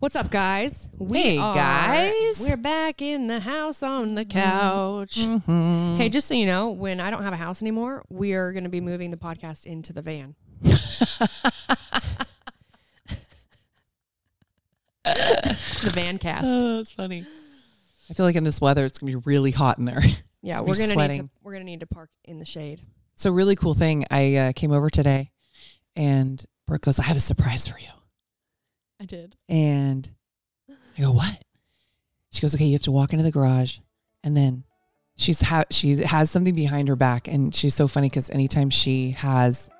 What's up, guys? We Hey, are- guys. We're back in the house on the couch. Mm-hmm. Hey, just so you know, when I don't have a house anymore, we are going to be moving the podcast into the van. the van cast. Oh, that's funny. I feel like in this weather, it's gonna be really hot in there. yeah, we're gonna need to we're gonna need to park in the shade. So really cool thing. I uh, came over today, and Brooke goes, "I have a surprise for you." I did. And I go, "What?" She goes, "Okay, you have to walk into the garage, and then she's ha- she has something behind her back, and she's so funny because anytime she has."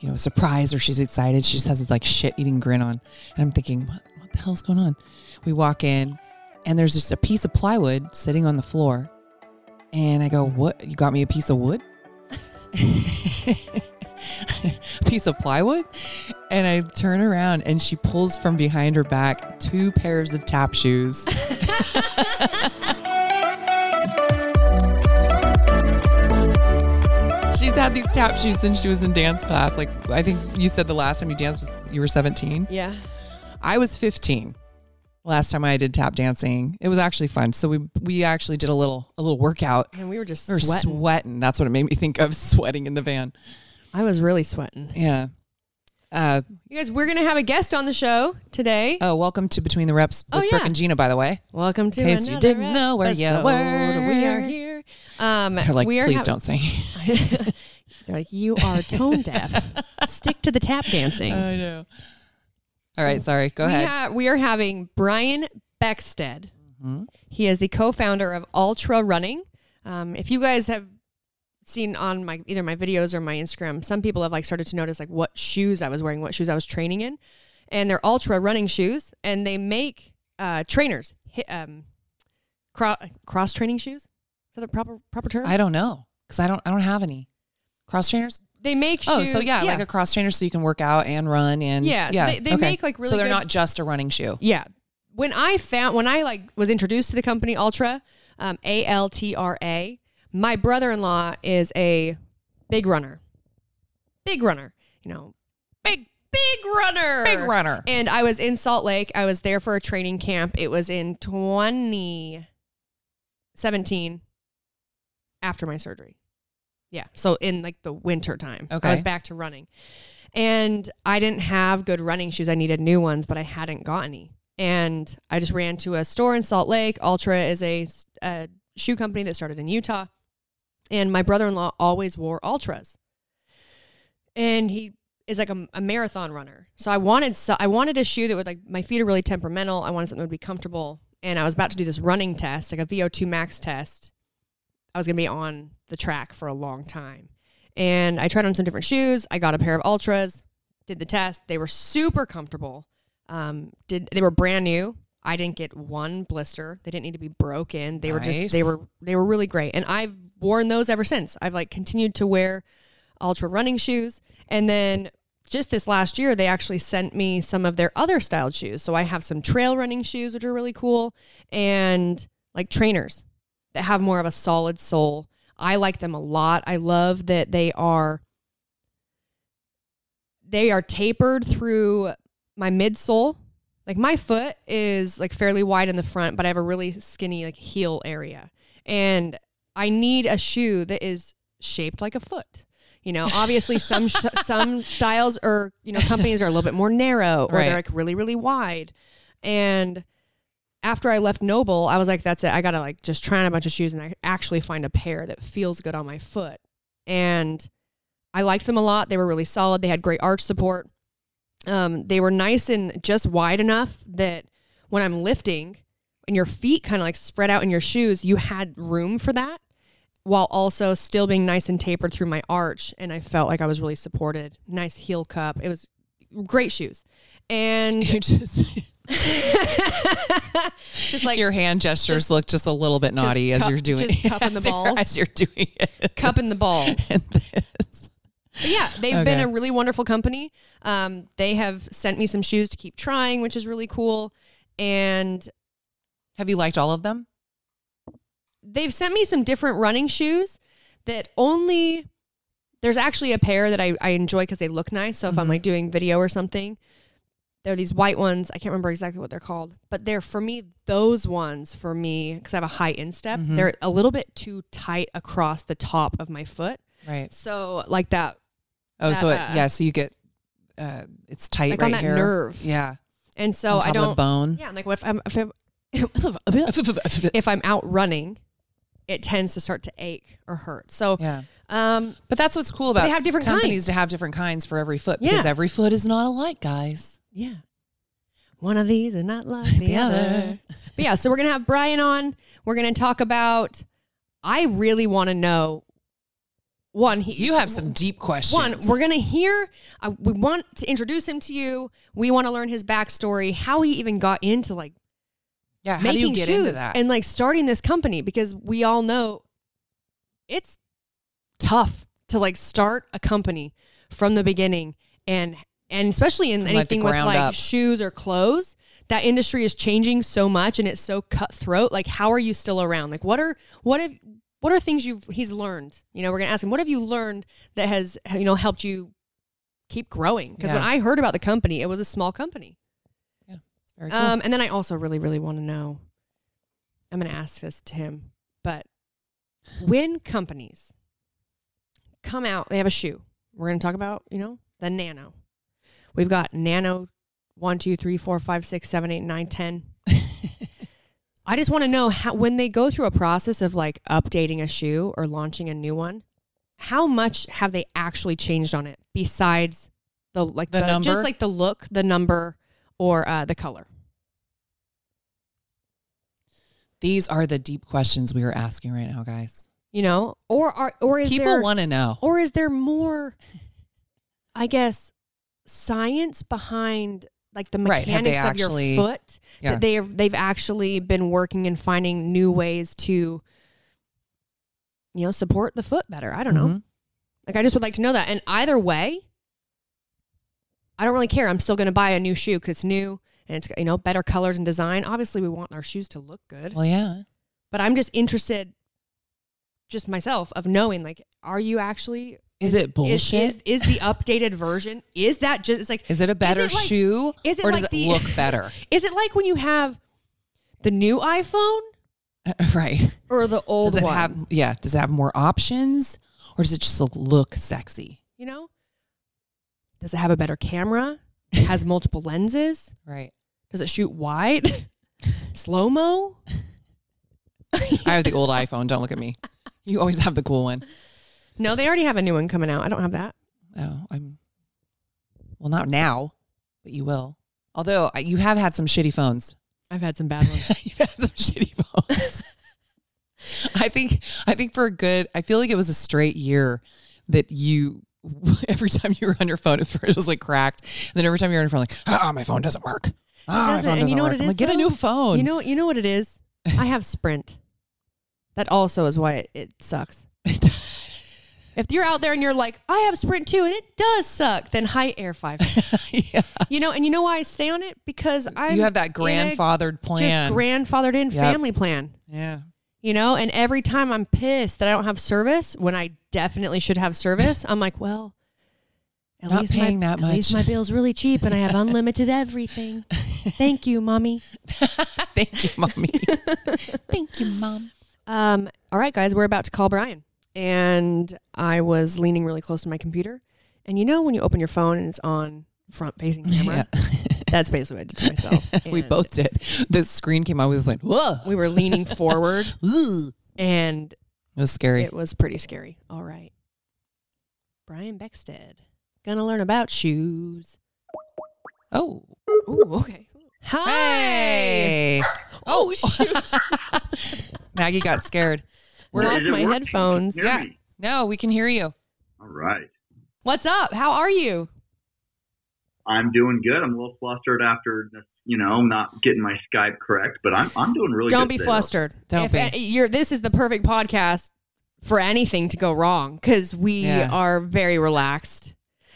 You know, a surprise or she's excited. She just has this like shit eating grin on. And I'm thinking, what, what the hell's going on? We walk in and there's just a piece of plywood sitting on the floor. And I go, What? You got me a piece of wood? a piece of plywood? And I turn around and she pulls from behind her back two pairs of tap shoes. She's had these tap shoes since she was in dance class. Like I think you said the last time you danced was you were 17. Yeah. I was 15 last time I did tap dancing. It was actually fun. So we we actually did a little a little workout. And we were just We were sweating. sweating. That's what it made me think of sweating in the van. I was really sweating. Yeah. Uh, You guys, we're gonna have a guest on the show today. oh, welcome to Between the Reps with Oh, Brooke yeah. and Jeanna, by the way. Welcome to In case you another didn't know where you episode. were. We are here. Um, They're like, we are please hav- don't sing. They're like, you are tone deaf. Stick to the tap dancing. I know. All right, sorry. Go we, ahead. ha- we are having Brian Beckstead. Mhm. He is the co-founder of Altra Running. Um, if you guys have seen on my either my videos or my Instagram, some people have like started to notice like what shoes I was wearing, what shoes I was training in, and they're Altra running shoes, and they make uh, trainers um, cro- cross training shoes. Is that the proper proper term? I don't know because I don't I don't have any cross trainers. they make Oh, shoes. so yeah, like a cross trainer, so you can work out and run and Yeah, so they- they make, like, really So they're good- not just a running shoe. Yeah. When I found when I like was introduced to the company Altra, um, A L T R A, my brother-in-law is a big runner. Big runner, you know. Big Big runner. big runner. And I was in Salt Lake. I was there for a training camp. It was in 2017 after my surgery. Yeah. So in like the winter time. okay. I was back to running. And I didn't have good running shoes. I needed new ones, but I hadn't got any. And I just ran to a store in Salt Lake. Altra is a, a shoe company that started in Utah. And my brother in law always wore Altras. And he is like a, a marathon runner. So I wanted so I wanted a shoe that would like my feet are really temperamental. I wanted something that would be comfortable. And I was about to do this running test, like a VO2 max test. I was gonna be on the track for a long time. And I tried on some different shoes. I got a pair of Altras, did the test. They were super comfortable. Um, did they were brand new. I didn't get one blister. They didn't need to be broken. They were just they were they were really great. And I've worn those ever since. I've like continued to wear Altra running shoes. And then just this last year, they actually sent me some of their other styled shoes. So I have some trail running shoes, which are really cool, and like trainers that have more of a solid sole. I like them a lot. I love that they are they are tapered through my midsole. Like my foot is like fairly wide in the front, but I have a really skinny like heel area. And I need a shoe that is shaped like a foot. You know, obviously some sh- some styles or you know companies are a little bit more narrow or Right. they're like really really wide. And after I left Noble, I was like, that's it. I gotta like just try on a bunch of shoes and I actually find a pair that feels good on my foot. And I liked them a lot. They were really solid. They had great arch support. Um, they were nice and just wide enough that when I'm lifting and your feet kind of like spread out in your shoes, you had room for that while also still being nice and tapered through my arch. And I felt like I was really supported. Nice heel cup. It was great shoes. And You just just like your hand gestures just- look just a little bit naughty as you're doing just cupping the balls. as you're doing it. cupping the balls. And this. But yeah, they've been a really wonderful company. Um, they have sent me some shoes to keep trying, which is really cool. And Have you liked all of them? they've sent me some different running shoes that only there's actually a pair that I, I enjoy because they look nice. So if I'm Mhm. like doing video or something, They're these white ones. I can't remember exactly what they're called, but they're for me those ones for me because I have a high instep. Mhm. They're a little bit too tight across the top of my foot. Right. So like that, Oh, so it, uh, yeah, so you get uh it's tight like right on that here. nerve. Yeah. And so I don't. bone. Yeah, I'm like what if I'm if I'm, if I'm out running, it tends to start to ache or hurt. So yeah. um, But that's what's cool about They have different companies kinds. to have different kinds for every foot because Yeah. every foot is not alike, guys. Yeah. One of these is not like the, The other. other. But yeah, so we're going to have Brian on. We're going to talk about, I really want to know one, he, You have some deep questions. one, we're going to hear, uh, we want to introduce him to you. We want to learn his backstory, how he even got into like yeah, how making do you get shoes into that? and like starting this company because we all know it's tough to like start a company from the beginning and and especially in From, like, anything with like up. shoes or clothes that industry is changing so much and it's so cutthroat. Like how are you still around? Like what are what have what are things you've he's learned? You know we're gonna ask him what have you learned that has you know helped you keep growing? Because when i heard about the company it was a small company Very cool. um, and then I also really, really want to know. I'm going to ask this to him, but when companies come out, they have a shoe. We're going to talk about, you know, the Nano. We've got Nano one, two, three, four, five, six, seven, eight, nine, ten. I just want to know how when they go through a process of like updating a shoe or launching a new one, how much have they actually changed on it besides the like The the, number? just like the look, the number, or uh, the color? These are the deep questions we are asking right now, guys. you know or are or is People want to know. or is there more i guess science behind like the mechanics they of actually- your foot Yeah. that they have they've actually been working and finding new ways to you know support the foot better i don't know Mhm. like i just would like to know that and either way i don't really care i'm still going to buy a new shoe because it's new and it's got you know better colors and design obviously we want our shoes to look good Well, yeah. but I'm just interested, just myself, of knowing like, are you actually Is it is, bullshit? is is the updated version? Is that just? It's like, Is it a better like- shoe? is it or does it the- look better? is it like when you have the new iPhone right. or the old Does it one? have yeah, does it have more options or does it just look sexy? you know, does it have a better camera? It has multiple lenses? Right. Does it shoot wide? Slow mo? I have the old iPhone. Don't look at me. You always have the cool one. No, they already have a new one coming out. I don't have that. Oh, I'm well, not now, but you will. Although I- you have had some shitty phones. I've had some bad ones. You've had some shitty phones. I think I think for a good I feel like it was a straight year that you every time you were on your phone at first it was like cracked. And then every time you're on your phone like, ah, my phone doesn't work. Ah, my doesn't. And you know what work." it I'm is, like, get a new phone. You know, you know what it is. I have Sprint. That also is why it, it sucks. If you're out there and you're like, I have Sprint too, and it does suck, then high Air Five. yeah. you know, and you know why I stay on it because I you have that grandfathered plan. just grandfathered in Yep. family plan. yeah. You know, and every time I'm pissed that I don't have service when I definitely should have service, I'm like, well, at Not least paying my, that At least my bill's really cheap and I have unlimited everything. Thank you, mommy. Thank you, mommy. Thank you, mom. Um, all right, guys, we're about to call Brian. And I was leaning really close to my computer. And you know when you open your phone and it's on front facing camera? Yeah. That's basically what I did to myself. we both did. The screen came out. We went, whoa. we were leaning forward and It was scary. it was pretty scary. All right. Brian Beckstead. Gonna learn about shoes. oh. Ooh, okay. Hi. Hey. Oh, shoot. Maggie got scared. We're We're lost my working? headphones. Can you hear Yeah. me? No, we can hear you. All right. What's up? How are you? I'm doing good. I'm a little flustered after, this, you know, not getting my Skype correct, but I'm I'm doing really good. Don't be today, flustered. Don't if be. a- you're this is the perfect podcast for anything to go wrong because we Yeah. are very relaxed.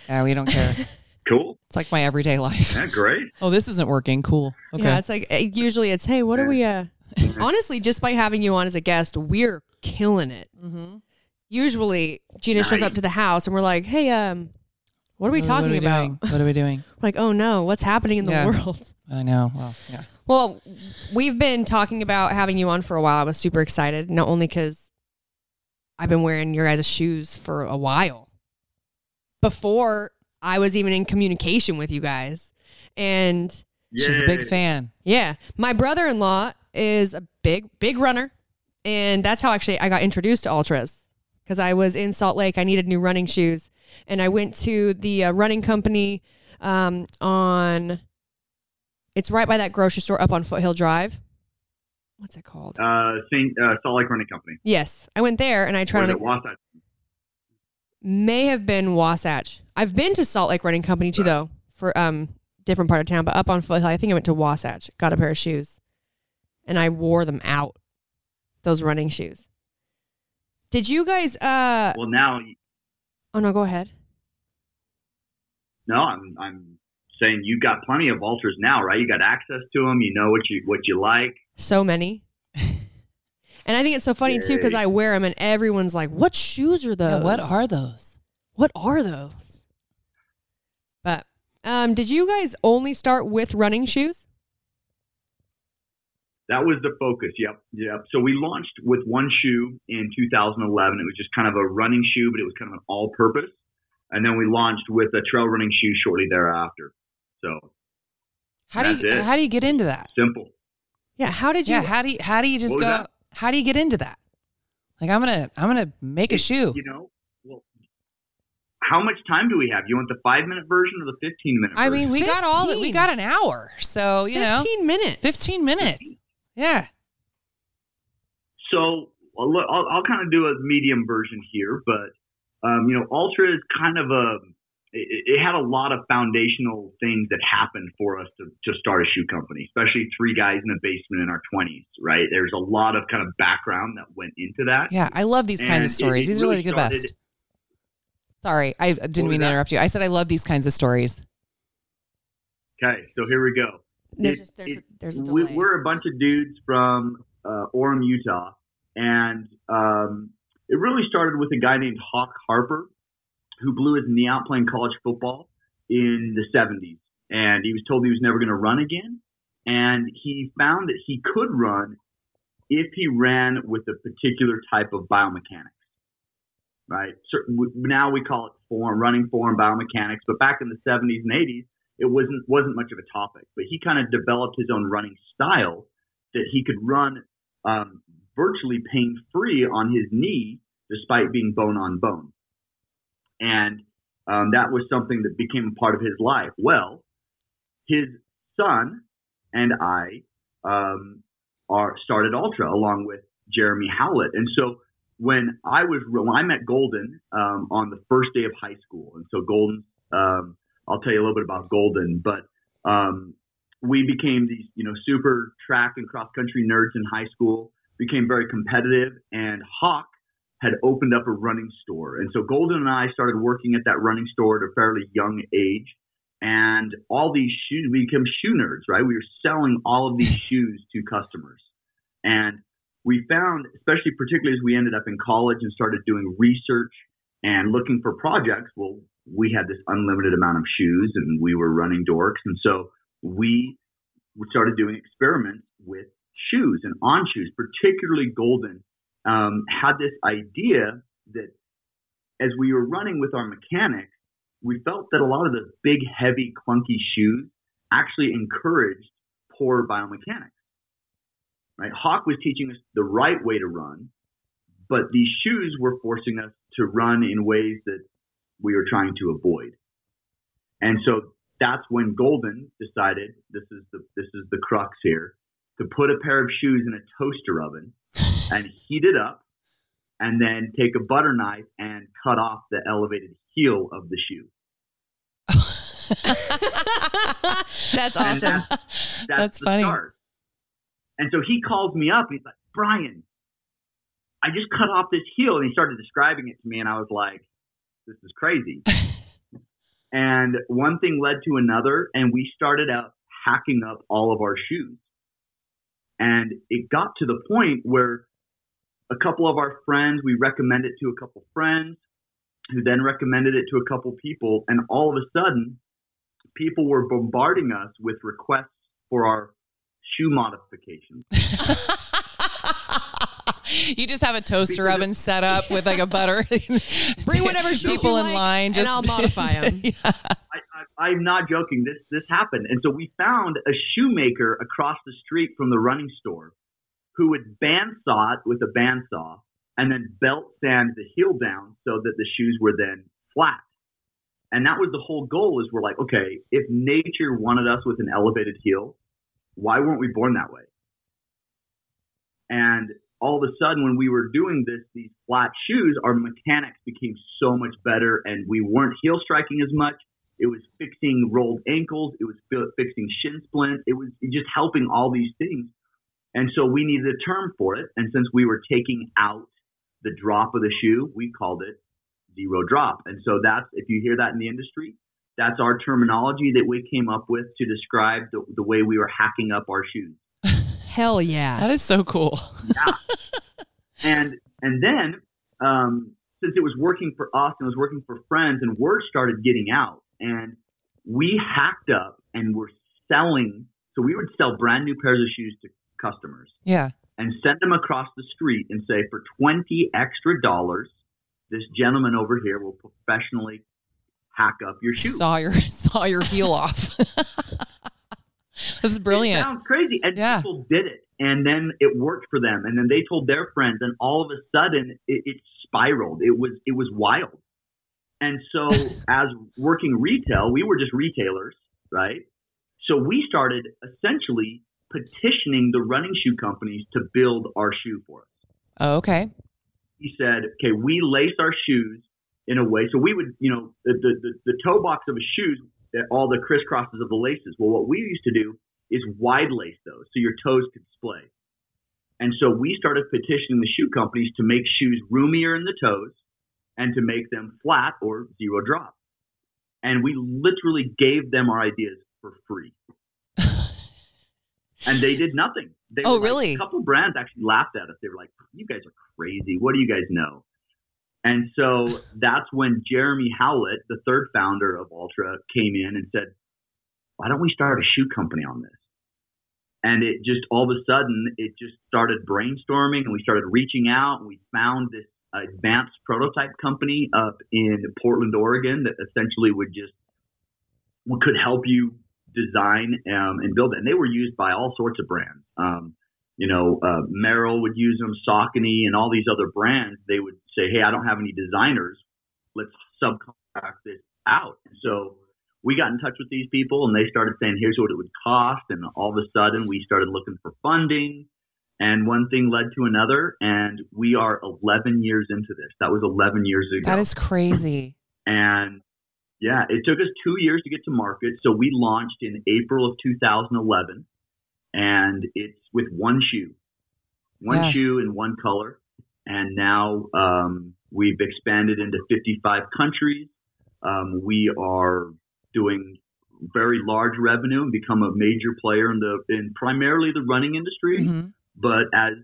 Yeah, we don't care. Cool. It's like my everyday life. Yeah, great. Oh, this isn't working. Cool. Okay. Yeah, it's like usually it's hey, what are we? uh Honestly, just by having you on as a guest, we're killing it. mm-hmm. Usually, Jeanna shows up to the house and we're like, hey, um, What are we talking what are about? Doing? What are we doing? Like, oh no, what's happening in the Yeah. world? I know. Well, yeah. Well, we've been talking about having you on for a while. I was super excited, not only because I've been wearing your guys' shoes for a while before I was even in communication with you guys. And She's a big fan. yeah, my brother in law is a big, big runner. And that's how actually I got introduced to Altras because I was in Salt Lake. I needed new running shoes. And I went to the uh, running company um, on, it's right by that grocery store up on Foothill Drive. What's it called? Uh, Saint uh, Salt Lake Running Company. yes. I went there and I tried is on it Wasatch? May have been Wasatch. I've been to Salt Lake Running Company too, though, for um different part of town. But up on Foothill, I think I went to Wasatch, got a pair of shoes, and I wore them out. Those running shoes. Did you guys? uh Well, now, Oh no, go ahead. no, I'm I'm saying you got plenty of Altras now, right? You got access to them. You know what you what you like. So many. And I think it's so funny too because I wear them and everyone's like, "What shoes are those? Yeah, what are those? what are those?" But um, did you guys only start with running shoes? That was the focus. Yep, yep. So we launched with one shoe in 2011. It was just kind of a running shoe, but it was kind of an all-purpose. And then we launched with a trail running shoe shortly thereafter. So How do you it. how do you get into that? simple. Yeah. How did you? Yeah, how do you how do you just go that? How do you get into that? Like I'm gonna I'm gonna make a shoe. You know, well, how much time do we have? You want the five-minute version or the 15-minute? I mean, we got all that we got an hour. So, you know, 15 minutes. 15 minutes. Yeah. So I'll, I'll, I'll kind of do a medium version here, but um, you know, Altra is kind of a. It, it had a lot of foundational things that happened for us to, to start a shoe company, especially three guys in a basement in our 20s, right? There's a lot of kind of background that went into that. Yeah, I love these kinds of stories. it These are really like the started- best. Sorry, I didn't mean to interrupt you. I said I love these kinds of stories. Okay, so here we go. There's It- just there's a, there's a we, delay. we're a bunch of dudes from uh, Orem, Utah, and um, it really started with a guy named Hawk Harper, who blew his knee out playing college football in the 70s, and he was told he was never going to run again, and he found that he could run if he ran with a particular type of biomechanics. Right. So now we call it form, running form biomechanics, but back in the 70s and 80s, it wasn't wasn't much of a topic. But he kind of developed his own running style that he could run um, virtually pain free on his knee, despite being bone on bone. And um, that was something that became a part of his life. Well, his son and I um, are started Altra along with Jeremy Howlett, and so when I was when I met Golden um, on the first day of high school, and so Golden, um, I'll tell you a little bit about Golden, but um, we became these you know super track and cross country nerds in high school, became very competitive, and Hawk had opened up a running store, and so Golden and I started working at that running store at a fairly young age. And all these shoes, we became shoe nerds, right? We were selling all of these shoes to customers. And we found, especially particularly as we ended up in college and started doing research and looking for projects, well, we had this unlimited amount of shoes and we were running dorks. And so we started doing experiments with shoes and on shoes, particularly Golden, um, had this idea that as we were running with our mechanics, we felt that a lot of the big, heavy, clunky shoes actually encouraged poor biomechanics right? Hawk was teaching us the right way to run, but these shoes were forcing us to run in ways that we were trying to avoid. And so that's when Golden decided this is the this is the crux here to put a pair of shoes in a toaster oven and heat it up and then take a butter knife and cut off the elevated heel of the shoe. That's And awesome. that's, That's the funny. start. And so he calls me up and he's like, Brian, I just cut off this heel. And he started describing it to me. And I was like, this is crazy. and one thing led to another. And we started out hacking up all of our shoes. And it got to the point where a couple of our friends, we recommended it to a couple friends. who then recommended it to a couple people, and all of a sudden, people were bombarding us with requests for our shoe modifications. you just have a toaster Because- oven set up with like a butter. Bring whatever shoe people you in like, line. and Just I'll modify 'em. Yeah. I, I, I'm not joking. This this happened, and so we found a shoemaker across the street from the running store who would bandsaw it with a bandsaw and then belt sand the heel down so that the shoes were then flat. And that was the whole goal. Is we're like, okay, if nature wanted us with an elevated heel, why weren't we born that way? And all of a sudden, when we were doing this, these flat shoes, our mechanics became so much better, and we weren't heel striking as much. It was fixing rolled ankles. It was fixing shin splints. It was just helping all these things. And so we needed a term for it. And since we were taking out the drop of the shoe, we called it zero drop. And so that's, if you hear that in the industry, that's our terminology that we came up with to describe the, the way we were hacking up our shoes. Hell yeah. That is so cool. yeah. and and then um, since it was working for us and it was working for friends, and word started getting out, and we hacked up and were selling. So we would sell brand new pairs of shoes to customers Yeah. and send them across the street and say, for twenty extra dollars, this gentleman over here will professionally hack up your shoe. Saw your saw your heel off. That's It brilliant. sounds crazy. And Yeah. people did it. And then it worked for them. And then they told their friends. And all of a sudden it, it spiraled. It was it was wild. And so as working retail, we were just retailers, right? So we started essentially petitioning the running shoe companies to build our shoe for us. Oh, okay. He said, okay, we lace our shoes in a way. So we would, you know, the, the, the, the toe box of a shoe, all the crisscrosses of the laces. Well, what we used to do is wide lace those so your toes could splay. And so we started petitioning the shoe companies to make shoes roomier in the toes and to make them flat or zero drop. And we literally gave them our ideas for free. And they did nothing. They Oh, were like- really? a couple brands actually laughed at us. They were like, "You guys are crazy. What do you guys know?" And so that's when Jeremy Howlett, the third founder of Altra, came in and said, "Why don't we start a shoe company on this?" And it just all of a sudden it just started brainstorming, and we started reaching out, and we found this advanced prototype company up in Portland, Oregon, that essentially would just could help you design um, and build it. And they were used by all sorts of brands. Um, you know, uh, Merrell would use them, Saucony, and all these other brands. They would say, "Hey, I don't have any designers. Let's subcontract this out." And so we got in touch with these people, and they started saying, "Here's what it would cost." And all of a sudden, we started looking for funding. And one thing led to another, and we are 11 years into this. That was 11 years ago. That is crazy. And yeah, it took us two years to get to market. So we launched in April of 2011, and it's with one shoe, one Yeah. shoe in one color. And now um, we've expanded into 55 countries. Um, we are doing very large revenue and become a major player in the in primarily the running industry. Mhm. But as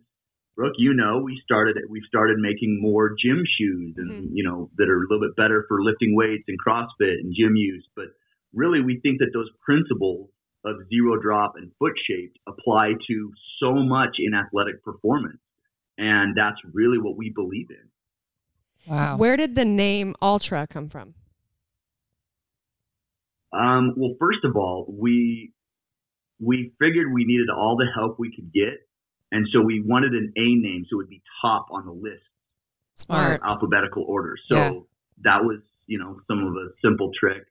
Brooke, you know, we started we've started making more gym shoes and Mhm. you know that are a little bit better for lifting weights and CrossFit and gym use. But really, we think that those principles of zero drop and foot shaped apply to so much in athletic performance, and that's really what we believe in. Wow. Where did the name Altra come from? Um, well, first of all, we we figured we needed all the help we could get, and so we wanted an A name so it would be top on the list. Smart. alphabetical order. So Yeah. that was, you know, some of a simple trick.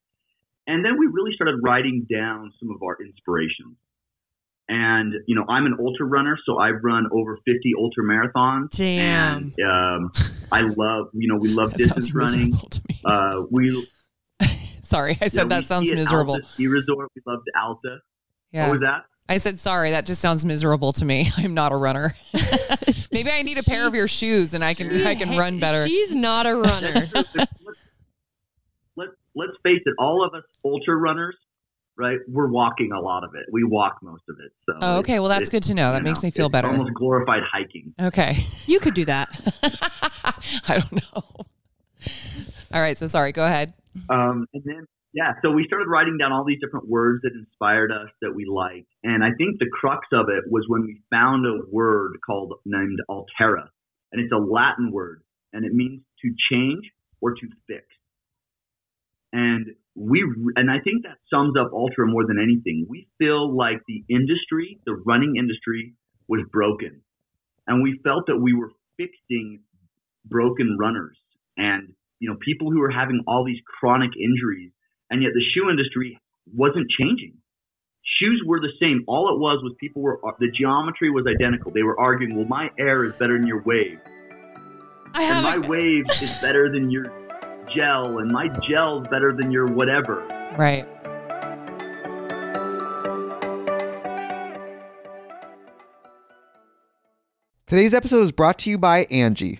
And then we really started writing down some of our inspirations. And, you know, I'm an ultra runner, so I've run over 50 ultra marathons. Damn. And um, I love, you know, we love That distance sounds running. miserable to me. Uh, we Sorry, I said know, that sounds miserable. Alta Ski Resort. We loved Alta. Yeah. What was that? I said sorry. That just sounds miserable to me. I'm not a runner. Maybe I need a pair of your shoes and I can I can run better. She's not a runner. let's, let's let's face it, all of us ultra runners, right? We're walking a lot of it. We walk most of it. So Oh, okay. Well, that's good to know. That makes know, me feel it's better. Almost glorified hiking. Okay. you could do that. I don't know. All right. So sorry. Go ahead. Um, and then, yeah, so we started writing down all these different words that inspired us that we liked. And I think the crux of it was when we found a word called named Altera. And it's a Latin word and it means to change or to fix. And we, and I think that sums up Altra more than anything. We feel like the industry, the running industry was broken. And we felt that we were fixing broken runners and, you know, people who were having all these chronic injuries. And yet the shoe industry wasn't changing. Shoes were the same. All it was was people were, the geometry was identical. They were arguing, well, my air is better than your wave. I And my a, wave is better than your gel, and my gel's better than your whatever. Right. Today's episode is brought to you by Angie.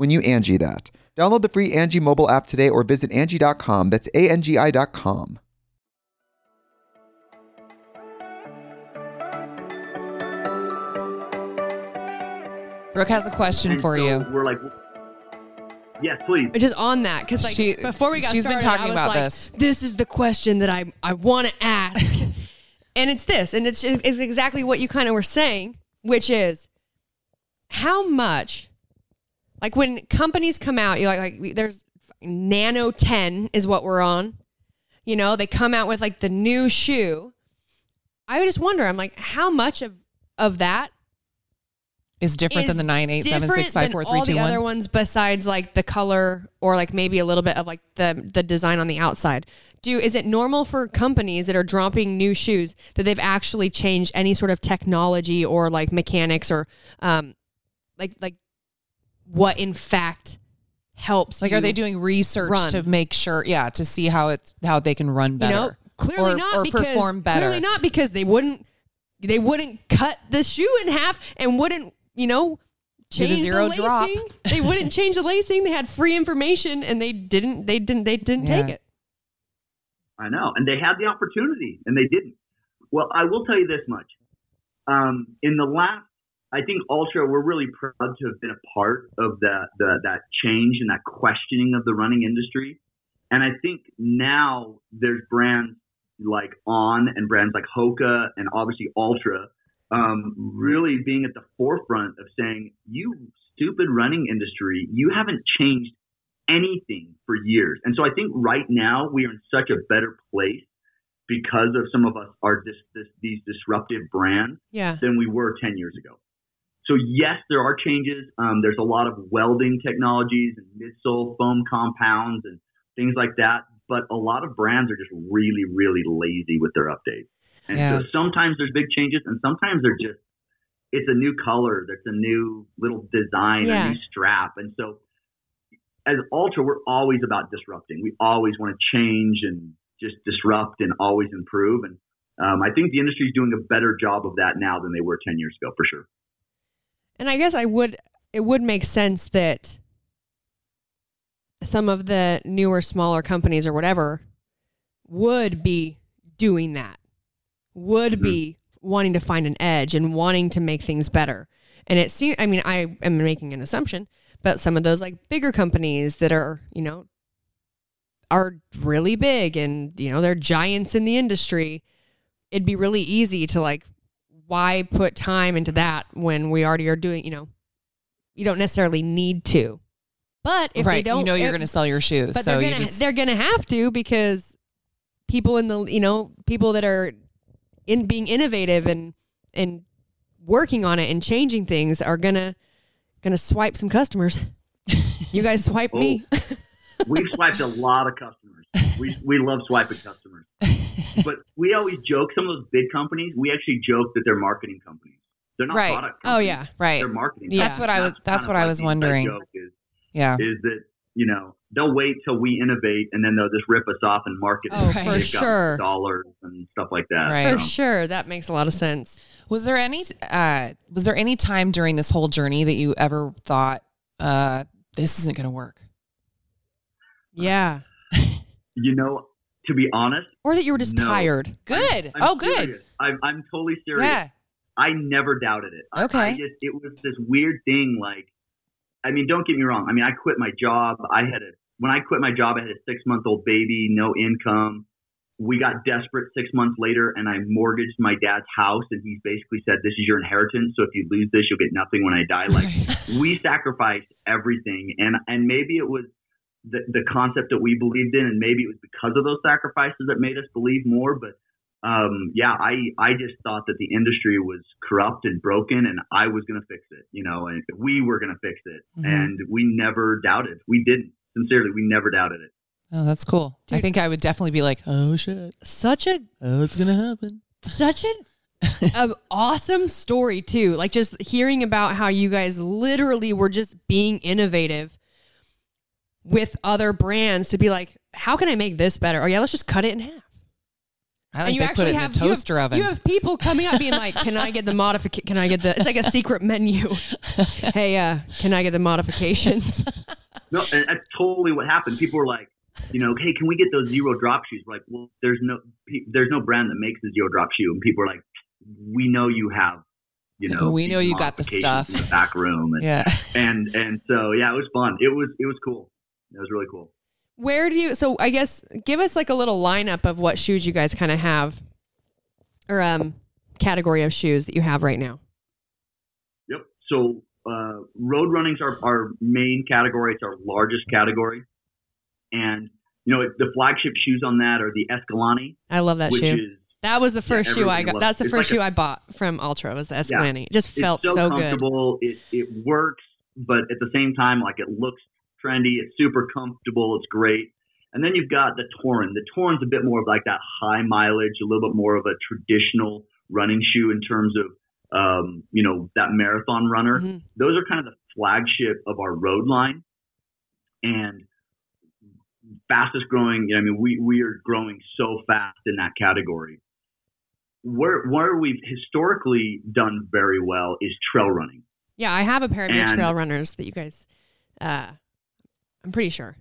when you Angie that. Download the free Angie mobile app today or visit Angie.com. That's A-N-G-I dot com. Brooke has a question And for so you. We're like, yes, please. just on that because like She- before we got she's been talking I was about like, this. This is the question that I I want to ask, and it's this, and it's it's exactly what you kind of were saying, which is how much, like when companies come out, you like like we, there's Nano Ten is what we're on, you know, they come out with like the new shoe. I just wonder, I'm like, how much of of that Is different than the nine eight seven six five four different three than two all the other ones besides like the color or like maybe a little bit of like the the design on the outside. Do is it normal for companies that are dropping new shoes that they've actually changed any sort of technology or like mechanics or um like like what in fact helps Like, you, are they doing research run. to make sure? Yeah, to see how it's how they can run you better. know clearly or, not or because, perform better. clearly not because they wouldn't they wouldn't cut the shoe in half and wouldn't you know Do the zero the drop. they wouldn't change the lacing they had free information and they didn't they didn't they didn't Yeah. take it I know. And they had the opportunity and they didn't. Well, I will tell you this much. Um, in the last, I think Altra, we're really proud to have been a part of the, the, that change and that questioning of the running industry. And I think now there's brands like On and brands like Hoka and obviously Altra um, really being at the forefront of saying, you stupid running industry, you haven't changed anything for years. And so I think right now we are in such a better place because of some of us are dis- this, these disruptive brands yeah than we were 10 years ago. So yes, there are changes. Um, there's a lot of welding technologies and midsole foam compounds and things like that. But a lot of brands are just really, really lazy with their updates. And Yeah. so sometimes there's big changes and sometimes they're just, it's a new color. That's a new little design, Yeah. a new strap. And so as Altra, we're always about disrupting. We always want to change and just disrupt and always improve. And um, I think the industry is doing a better job of that now than they were 10 years ago, for sure. And i guess i would it would make sense that some of the newer smaller companies or whatever would be doing that would be wanting to find an edge and wanting to make things better. And it seems, I mean, I am making an assumption, but some of those like bigger companies that are, you know, are really big and, you know, they're giants in the industry, it'd be really easy to like, why put time into that when we already are doing, you know, you don't necessarily need to. But if right, they don't, you know you're going to sell your shoes, but so they're gonna just they're gonna have to because people in the you know people that are in being innovative and and working on it and changing things are gonna gonna swipe some customers. you guys swipe me. We've swiped a lot of customers. We, we love swiping customers. But we always joke, some of those big companies, we actually joke that they're marketing companies. They're not Right. product oh yeah. right. They're marketing Yeah. That's what I was- that's kind of what I was wondering. joke Is, Yeah, is that, you know, they'll wait till we innovate and then they'll just rip us off and market. Oh, Right. for They've got sure. Dollars and stuff like that. Right. For sure. That makes a lot of sense. Was there any uh was there any time during this whole journey that you ever thought uh this isn't going to work? Yeah. You know, to be honest, Or that you were just No. tired. Good. I'm oh, good. I'm, I'm totally serious. Yeah. I never doubted it. I- Okay. I, just it was this weird thing. Like, I mean, don't get me wrong. I mean, I quit my job. I had a when I quit my job, I had a six month old baby, no income. We got desperate six months later, and I mortgaged my dad's house, and he basically said, "This is your inheritance. So if you lose this, you'll get nothing when I die." Like, we sacrificed everything, and and maybe it was the the concept that we believed in, and maybe it was because of those sacrifices that made us believe more. But um, yeah, I I just thought that the industry was corrupt and broken, and I was going to fix it. You know, and we were going to fix it, Mhm. and we never doubted. We didn't sincerely. We never doubted it. Oh, that's cool. I think I would definitely be like, "Oh shit. Such a Oh, it's going to happen." such an an awesome story too. Like just hearing about how you guys literally were just being innovative with other brands to be like, how can I make this better? Oh yeah, let's just cut it in half. I like they put it in a you toaster have, oven. You have people coming up being like, "Can I get the modification? Can I get the?" It's like a secret menu. hey, uh, can I get the modifications? No, and that's totally what happened. People were like, you know, hey, can we get those zero drop shoes? We're like, well, there's no there's no brand that makes the zero drop shoe, and people are like, we know you have. You know, We know you got the stuff. in the back room, and, yeah. and and so yeah, it was fun. It was it was cool. It was really cool. Where do you? So I guess give us like a little lineup of what shoes you guys kind of have, or um, category of shoes that you have right now. Yep. So uh, road running's our, our main category. It's our largest category, and you know the flagship shoes on that are the Escalante. I love that shoe. is That was the first shoe I got. loves That's the. It's first like shoe a- I bought from Altra. Was the Yeah. It just felt so, so, good. comfortable. It it works, but at the same time, like it looks trendy. It's super comfortable. It's great. And then you've got the Torin. The Torin's a bit more of like that high mileage, a little bit more of a traditional running shoe in terms of um, you know that marathon runner. Mhm. Those are kind of the flagship of our road line, and fastest growing. You know, I mean, we we are growing so fast in that category. Where where we've historically done very well is trail running. Yeah, I have a pair of your And- trail runners that you guys. Uh, I'm pretty sure.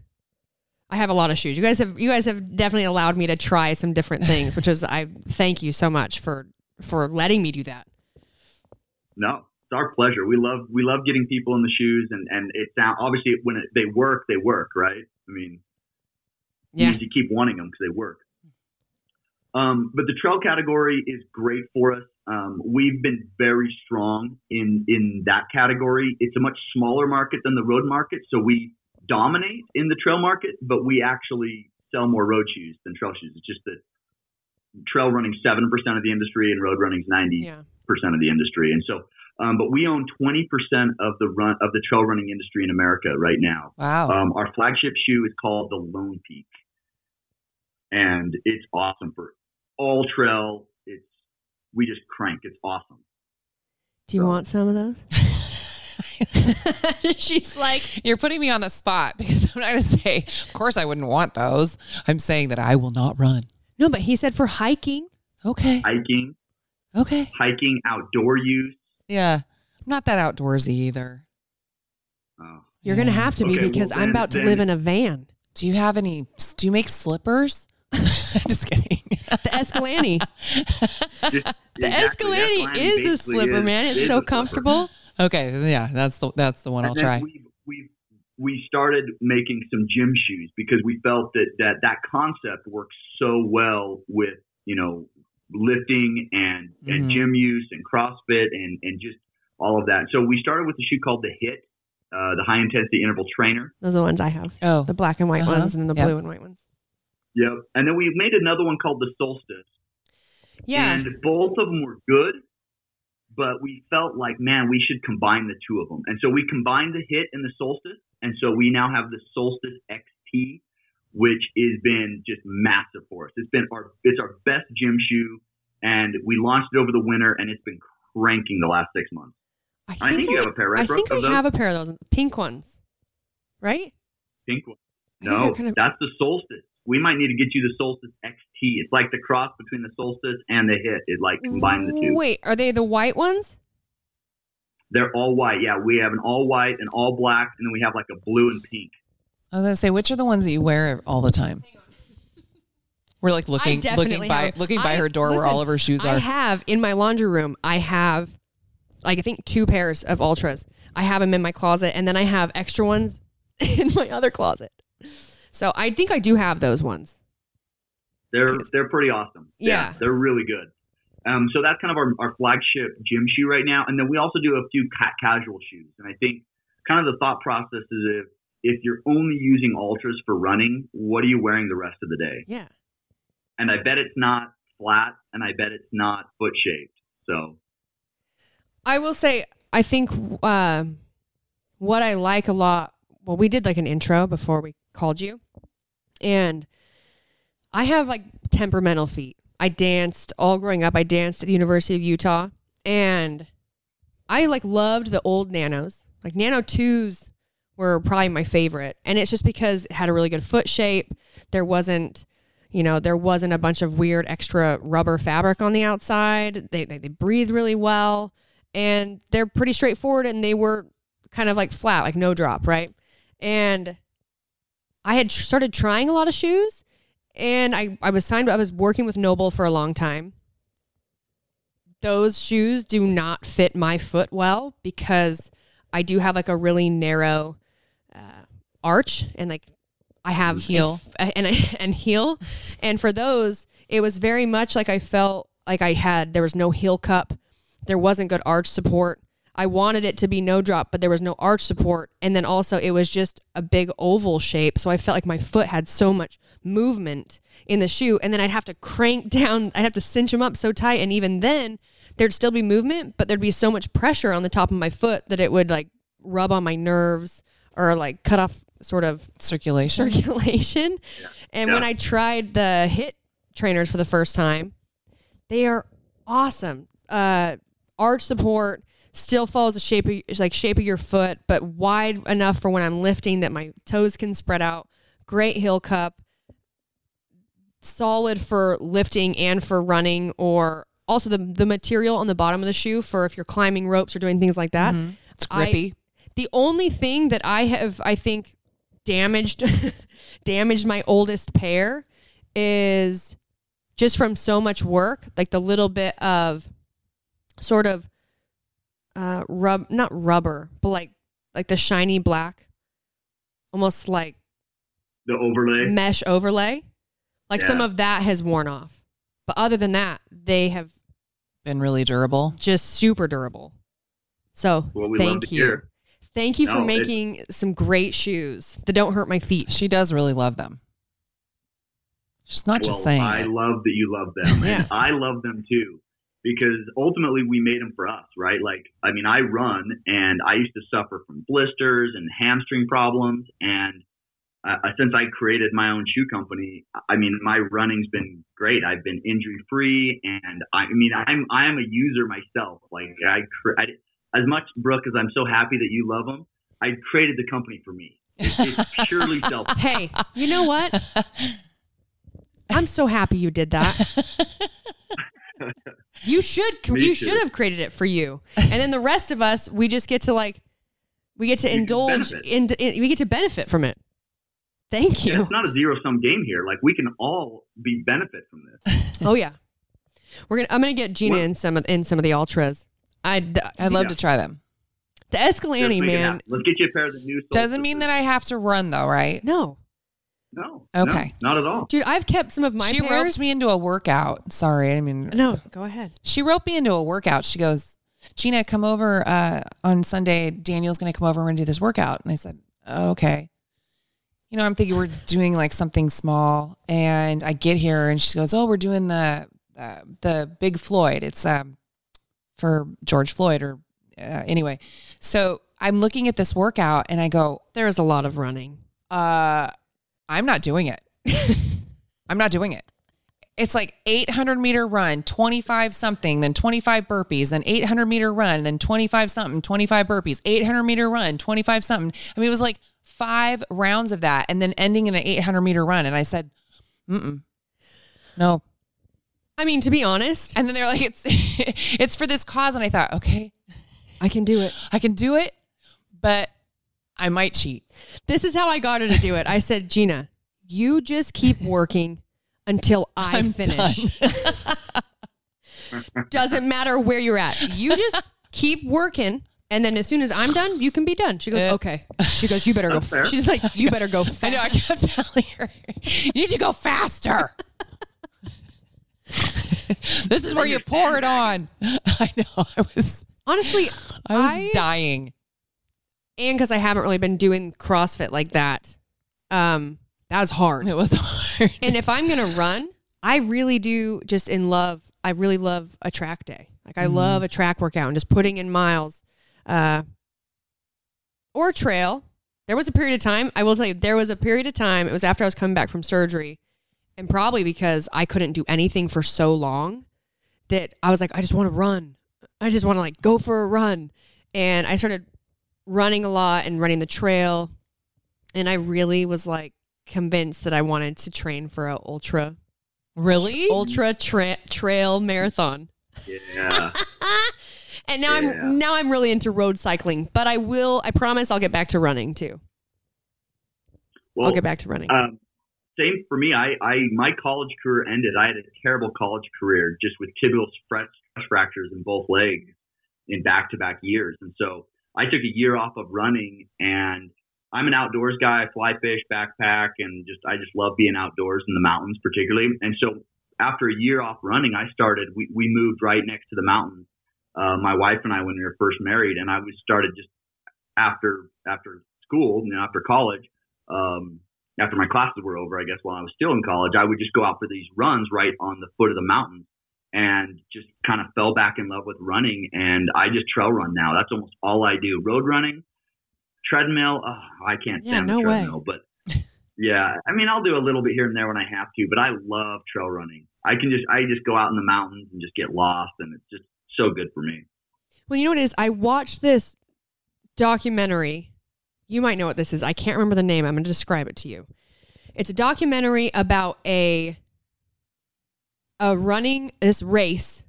I have a lot of shoes. You guys have you guys have definitely allowed me to try some different things, which is I thank you so much for for letting me do that. No, it's our pleasure. We love we love getting people in the shoes, and and it's now obviously when it, they work, they work, right? I mean, Yeah. you, keep wanting them because they work. Um, but the trail category is great for us. Um, we've been very strong in in that category. It's a much smaller market than the road market, so we dominate in the trail market, but we actually sell more road shoes than trail shoes. It's just that trail running seven percent of the industry and road running's ninety Yeah. percent of the industry. And so, um, but we own 20% of the run of the trail running industry in America right now. Wow. Um, our flagship shoe is called the Lone Peak, and it's awesome for all trail. It's we just crank. It's awesome. Do you So- want some of those? She's like, You're putting me on the spot because I'm not going to say, of course, I wouldn't want those. I'm saying that I will not run. no, but he said for hiking. Okay. Hiking, Okay. hiking, outdoor use. Yeah. I'm not that outdoorsy either. Oh, You're gonna have to be Okay, well, because I'm then- about to then- live in a van. Do you have any? Do you make slippers? I'm just kidding. the Escalante. Just- The exactly, Escalante is the slipper, is- man. It's so comfortable. slipper. Comfortable. Okay, yeah, that's the that's the one I'll try. We, we we started making some gym shoes because we felt that that that concept works so well with you know lifting and and Mhm. gym use and CrossFit and and just all of that. So we started with a shoe called the HIIT, uh, the high intensity interval trainer. Those are the ones I have. Oh, The black and white Uh-huh. ones and then the Yep. blue and white ones. Yep. And then we made another one called the Solstice. Yeah. And both of them were good, but we felt like, man, we should combine the two of them. And so we combined the HIIT and the solstice. And so we now have the Solstice XT, which has been just massive for us. It's been our, it's our best gym shoe. And we launched it over the winter and it's been cranking the last six months. I think you have a pair, right? I think I of those? have a pair of those pink ones. Right? Pink one. I think No, kind of- that's the Solstice. We might need to get you the Solstice XT. It's like the cross between the Solstice and the HIIT. It like combine the two. Wait, are they the white ones? They're all white. Yeah, we have an all white, and all black, and then we have like a blue and pink. I was gonna say, which are the ones that you wear all the time? We're like looking, looking by, have- looking by I- her door where all of her shoes are. I have in my laundry room. I have, like, I think two pairs of Altras. I have them in my closet, and then I have extra ones in my other closet. So I think I do have those ones. They're they're pretty awesome. Yeah. they're really good. Um, so that's kind of our, our flagship gym shoe right now, and then we also do a few ca- casual shoes. And I think kind of the thought process is if if you're only using Altras for running, what are you wearing the rest of the day? Yeah. And I bet it's not flat, and I bet it's not foot shaped. So I will say, I think uh, what I like a lot. Well, we did like an intro before we called you, and I have like temperamental feet. I danced all growing up. I danced at the University of Utah, and I like loved the old nanos. Like Nano twos were probably my favorite, and it's just because it had a really good foot shape. There wasn't, you know, there wasn't a bunch of weird extra rubber fabric on the outside. They they, they breathe really well, and they're pretty straightforward. And they were kind of like flat, like no drop, right? And I had started trying a lot of shoes, and I I was signed. I was working with NOBULL for a long time. Those shoes do not fit my foot well because I do have like a really narrow uh, arch and like I have Heel. and I, and heel, and for those it was very much like I felt like I had there was no heel cup, there wasn't good arch support. I wanted it to be no drop, but there was no arch support, and then also it was just a big oval shape, so I felt like my foot had so much movement in the shoe, and then I'd have to crank down, I'd have to cinch them up so tight, and even then there'd still be movement, but there'd be so much pressure on the top of my foot that it would like rub on my nerves or like cut off sort of Circulation. circulation. And when I tried the HIIT trainers for the first time, they are awesome. Uh, arch support still follows the shape of like shape of your foot, but wide enough for when I'm lifting that my toes can spread out. Great heel cup. Solid for lifting and for running, or also the the material on the bottom of the shoe for if you're climbing ropes or doing things like that. Mhm. It's I- grippy. The only thing that I have, I think, damaged damaged my oldest pair is just from so much work, like the little bit of sort of uh rub not rubber, but like like the shiny black, almost like the overlay. mesh overlay. Like some of that has worn off. But other than that, they have Been really durable. just super durable. So What we love thank to you. hear. Thank you for No, it- making some great shoes that don't hurt my feet. She does really love them. She's not just saying I it. love that you love them, Yeah. and I love them too, because ultimately we made them for us, right? Like, I mean, I run, and I used to suffer from blisters and hamstring problems, and uh, since I created my own shoe company, I mean, my running's been great. I've been injury free, and I, I mean, I'm I am a user myself. Like, I, cre- I as much Brooke as I'm so happy that you love them, I created the company for me. It's, it's purely selfish. Hey, you know what? I'm so happy you did that. You should you too. should have created it for you. And then the rest of us, we just get to like we get to We indulge in, in we get to benefit from it. Thank Yeah, you. it's not a zero sum game here. Like we can all be benefit from this. Oh yeah. We're gonna. I'm gonna get Jeanna What- in some of in some of the Altras. I the, I'd love Yeah. to try them. the Escalante man. Let's get you a pair of the new. Doesn't mean that I have to run though, right? No, No. Okay. No, not at all. dude. I've kept some of my she pairs. roped me into a workout. Sorry, I mean No, go ahead. She roped me into a workout. She goes, Jeanna, come over uh, on Sunday. Daniel's going to come over. We're going to do this workout. And I said, oh, okay. You know, I'm thinking we're doing like something small. And I get here and she goes, oh, we're doing the uh, the Big Floyd. It's um, for George Floyd or uh, anyway. So I'm looking at this workout and I go, There is a lot of running. uh, I'm not doing it. I'm not doing it. It's like 800 meter run, 25 something, then 25 burpees, then 800 meter run, then 25 something, 25 burpees, 800 meter run, 25 something. I mean, it was like five rounds of that and then ending in an 800 meter run. And I said, mm no. I mean, to be honest, And then they're like, it's, it's for this cause. And I thought, okay, I can do it. I can do it, but I might cheat. This is how I got her to do it. I said, Jeanna, you just keep working until I I'm finish. Doesn't matter where you're at. You just keep working. And then as soon as I'm done, you can be done. She goes, Yeah. okay. She goes, you better go. That's fair. She's like, you better go fast. I know. I kept telling her, you need to go faster. this is where you pour it on. I know. I was, Honestly, I was I- dying. And because I haven't really been doing CrossFit like that, um, that was hard. It was hard. And if I'm gonna run, I really do just in love. I really love a track day. Like I love a track workout and just putting in miles, uh, or trail. There was a period of time. I will tell you, there was a period of time. It was after I was coming back from surgery, and probably because I couldn't do anything for so long that I was like, I just want to run. I just want to like go for a run, and I started running a lot and running the trail, and I really was like convinced that I wanted to train for a ultra Really? ultra tra- trail marathon. Yeah. And now Yeah. I'm now I'm really into road cycling, but I will I promise I'll get back to running too. Well, I'll get back to running. Um, same for me. I, I my college career ended. I had a terrible college career, just with tibial stress fractures in both legs in back to back years. And so I took a year off of running, and I'm an outdoors guy. I fly fish, backpack, and just I just love being outdoors in the mountains, particularly. And so after a year off running, I started. We we moved right next to the mountains. Uh, my wife and I, when we were first married, and I was started just after after school, you know, after college um, after my classes were over, I guess while I was still in college, I would just go out for these runs right on the foot of the mountain and just kind of fell back in love with running. And I just trail run now. That's almost all I do. Road running, treadmill. Oh, I can't Yeah, stand no the way. treadmill, but yeah, I mean, I'll do a little bit here and there when I have to, but I love trail running. I can just, I just go out in the mountains and just get lost and it's just so good for me. well, you know what it is? I watched this documentary. You might know what this is. I can't remember the name. I'm going to describe it to you. It's a documentary about a a running this race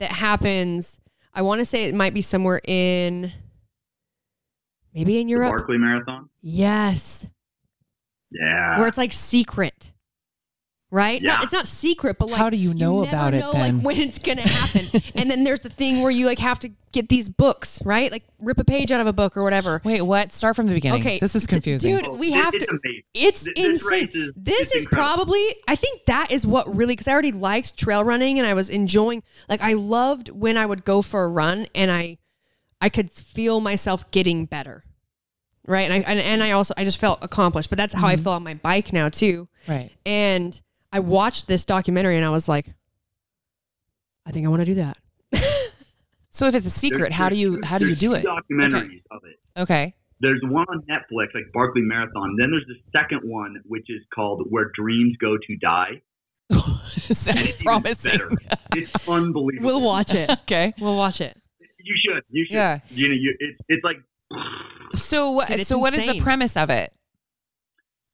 that happens. I want to say it might be somewhere in maybe in The Europe. Barkley Marathon. Yes. Yeah. where it's like secret, right? Yeah. Not, it's not secret, but like How do you know never about it know, then? Like when it's gonna happen, and then there's the thing where you like have to get these books, right? Like rip a page out of a book or whatever. Wait, what? Start from the beginning. Okay, This is confusing. dude. we have it's to- amazing. It's this insane. is- this is incredible. probably, I think that is what really, because I already liked trail running and I was enjoying, like, I loved when I would go for a run and I, I could feel myself getting better. Right. And I, and, and I also, I just felt accomplished, but that's how Mm-hmm. I feel on my bike now too. right. And I watched this documentary and I was like, I think I want to do that. So if it's a secret, There's- how do you how do you do it? Documentaries of it. Okay. There's one on Netflix, like Barkley Marathon. Then there's the second one, which is called Where Dreams Go to Die. Sounds And it's promising. It's unbelievable. We'll watch it. okay. We'll watch it. You should. You should. Yeah. You know, you, it's it's like So? Dude, it's so what is the premise of it?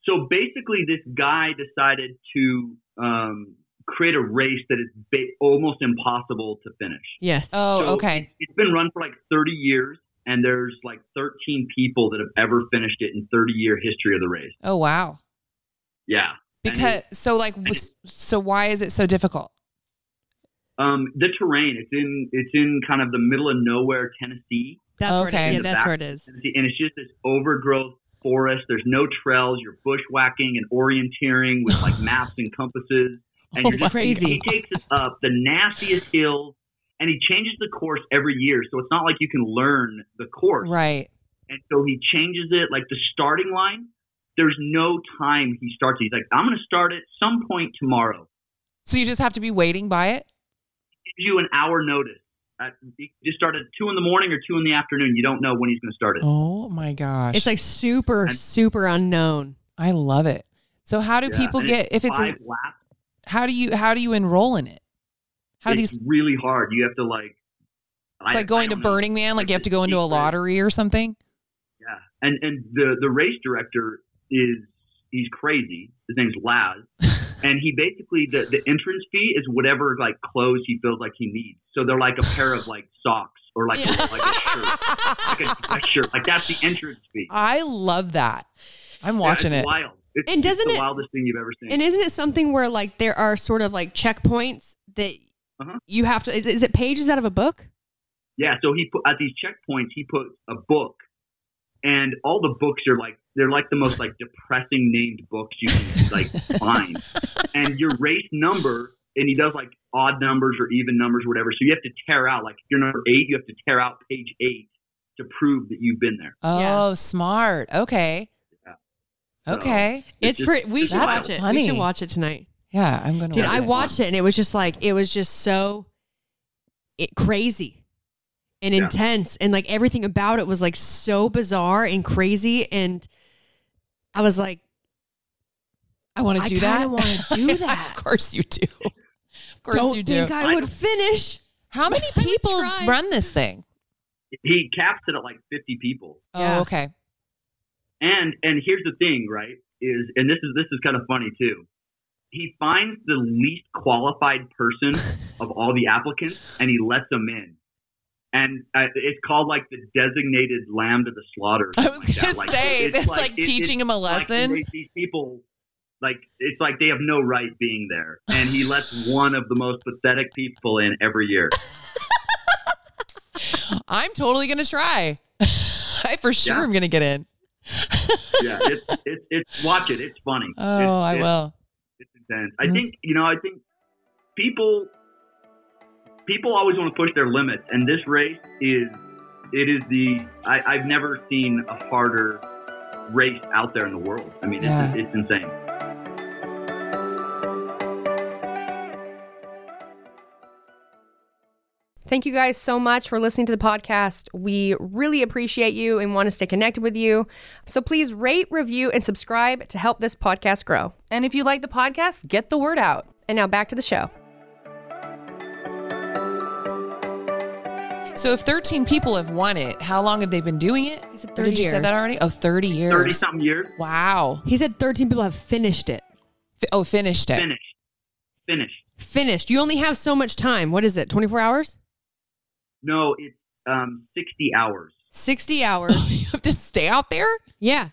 So. Basically, this guy decided to um, create a race that is ba- almost impossible to finish. Yes. Oh, So okay. It's been run for like 30 years, and there's like 13 people that have ever finished it in 30 year history of the race. Oh, wow. Yeah. And Because so like was- so why is it so difficult? Um, the terrain. It's in it's in kind of the middle of nowhere, Tennessee. That's where it Okay. Yeah, that's where it is. Tennessee, and it's just this overgrowth forest. There's no trails. You're bushwhacking and orienteering with like maps and compasses, and Oh you're just, he, crazy. he takes us up the nastiest hills, and he changes the course every year. So it's not like you can learn the course. Right. And so he changes it like the starting line. There's no time he starts. He's like, I'm going to start at some point tomorrow. So you just have to be waiting by it? Gives you an hour notice. At, you just start at two in the morning or two in the afternoon. You don't know when he's going to start it. Oh my gosh. It's like super, And- super unknown. I love it. So how do Yeah, people and get if it's a, laps, how do you how do you enroll in it? How do it's these really hard. You have to like. It's like going to Burning Man, like you have to go into a lottery or something. Yeah, and and the the race director is he's crazy. His name's Laz, and he basically the the entrance fee is whatever like clothes he feels like he needs. So they're like a pair of like socks or like a, like a shirt, like a, a shirt. Like that's the entrance fee. I love that. I'm Yeah, watching it's it. Wild. It's, And doesn't the it- wildest thing you've ever seen. And isn't it something where like there are sort of like checkpoints that Uh-huh. you have to? Is, is it pages out of a book? Yeah, so he put at these checkpoints he put a book, and all the books are like they're like the most like depressing named books you can like find. And your race number, and he does like odd numbers or even numbers, or whatever. So you have to tear out like if you're number eight, you have to tear out page eight to prove that you've been there. Oh, smart. Okay. Yeah. So, Okay. It's just- pretty. We should watch it. funny. We should watch it tonight. Yeah, I'm gonna. Dude, watch I it. watched it and it was just like it was just so it crazy and Yeah. intense and like everything about it was like so bizarre and crazy and I was like I want to do that. I wanna do that. of course you do. Of course don't you do. think I I would don't- finish. How many people run this thing? He caps it at like 50 people. Oh, yeah. Oh, okay. And and here's the thing, right? Is and this is this is kind of funny too. He finds the least qualified person of all the applicants, and he lets them in. And uh, it's called like the designated lamb to the slaughter. I was like gonna Like, say it's it's like, it- teaching him a lesson. they- these people, like it's like they have no right being there, and he lets one of the most pathetic people in every year. I'm totally gonna try. I for sure Yeah. am gonna get in. Yeah, it's it's, it's watch it. It's funny. Oh, It's- I will. it's intense. I think you know. I think people people always want to push their limits, and this race is it is the I, I've never seen a harder race out there in the world. I mean, Yeah. it's, it's insane. Thank you guys so much for listening to the podcast. We really appreciate you and want to stay connected with you. So please rate, review, and subscribe to help this podcast grow. And if you like the podcast, get the word out. And now back to the show. So if 13 people have won it, how long have they been doing it? He said Or 30 Did you say that already? Oh, 30 years. Thirty something years, Wow. He said 13 people have finished it. Fi- oh, finished it. finished, finished. Finished. You only have so much time. What is it? 24 hours? No, it's um, sixty hours. 60 hours. you have to stay out there? yeah.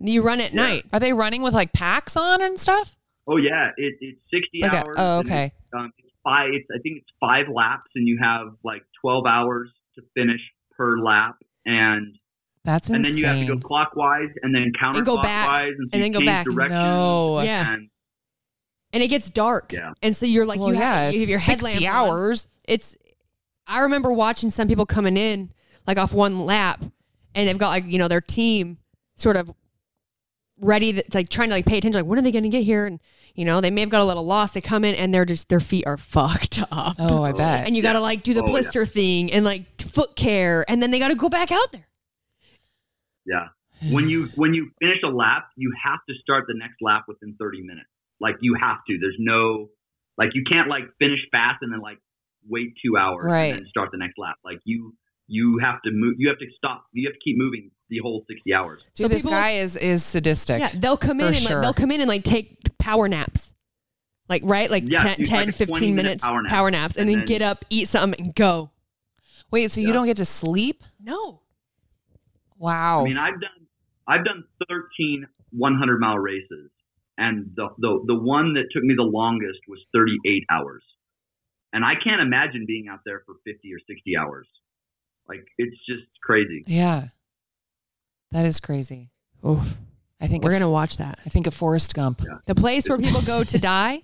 You run at Yeah. night. Are they running with like packs on and stuff? Oh yeah, it, it's sixty It's like a- hours. oh, okay. It's, um, it's five. It's, I think it's five laps, and you have like twelve hours to finish per lap, and That's and insane. then you have to go clockwise and then counterclockwise And go back, and, so and then go change back. directions. No. Yeah. And And it gets dark. Yeah. And so you're like, well, you, yeah, have, you have your 60 headlamp on. hours. It's, I remember watching some people coming in like off one lap and they've got like, you know, their team sort of ready, to, like trying to like pay attention. Like, when are they going to get here? And, you know, they may have got a little lost. They come in and they're just, their feet are fucked up. Oh, I bet. And you got to like do the Oh, yeah. blister thing and like foot care. And then they got to go back out there. yeah, when you when you finish a lap, you have to start the next lap within thirty minutes. Like you have to. There's no like you can't like finish fast and then like wait two hours Right. and then start the next lap. Like you you have to move. You have to stop. You have to keep moving the whole sixty hours. So, So this people- guy is is sadistic. Yeah, they'll come in and sure. like, they'll come in and like take power naps. Like right, like Yeah, 10, it's 10 like 15 minute minutes power nap. power naps and, And then, then- get up, eat something and go. Wait, so you don't get to sleep? No. Wow. I mean, I've done I've done 13 100 mile races, and the, the the one that took me the longest was 38 hours. And I can't imagine being out there for 50 or 60 hours. Like it's just crazy. Yeah. That is crazy. Oof. I think We're of, gonna watch that. I think of Forrest Gump. The place where people go to die.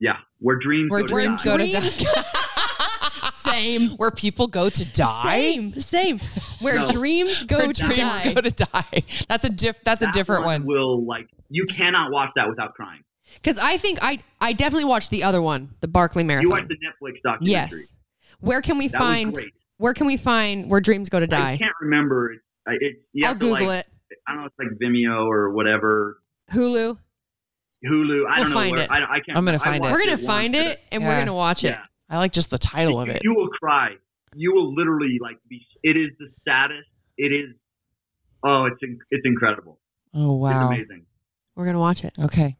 Yeah, where dreams Where go dreams to go die. to die. Same. Where people go to die. Same. Same. Where No. dreams go Where to dreams die. go to die. That's a diff. That's a different one. one. Will like you cannot watch that without crying. Because I think I I definitely watched the other one, the Barkley Marathon. You Marathon. watch the Netflix documentary. yes. Where can we That was find great. where can we find where dreams go to die? I can't remember. It's it's you I'll Google like, it. I don't know. It's like Vimeo or whatever. Hulu. Hulu. I We'll don't know find where. it. I, I can't. I'm gonna find it. We're gonna once, find but it and we're gonna watch it. Yeah. I like just the title of it. You will cry. You will literally like be. It is the saddest. It is. Oh, it's it's incredible. Oh wow. It's amazing. We're gonna watch it. Okay,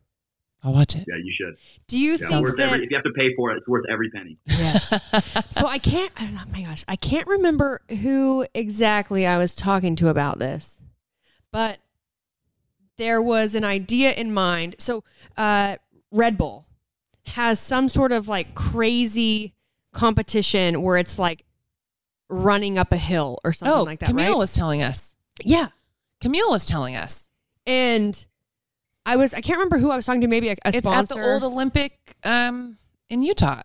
I'll watch it. Yeah, you should. Do you Yeah, think worth that every, if you have to pay for it, it's worth every penny. Yes. so I can't. Oh my gosh, I can't remember who exactly I was talking to about this, but there was an idea in mind. So uh, Red Bull has some sort of like crazy competition where it's like running up a hill or something oh, like that. Camille right? was telling us. yeah, Camille was telling us. and I was I can't remember who I was talking to. Maybe a, a it's sponsor. at the old Olympic um, in Utah.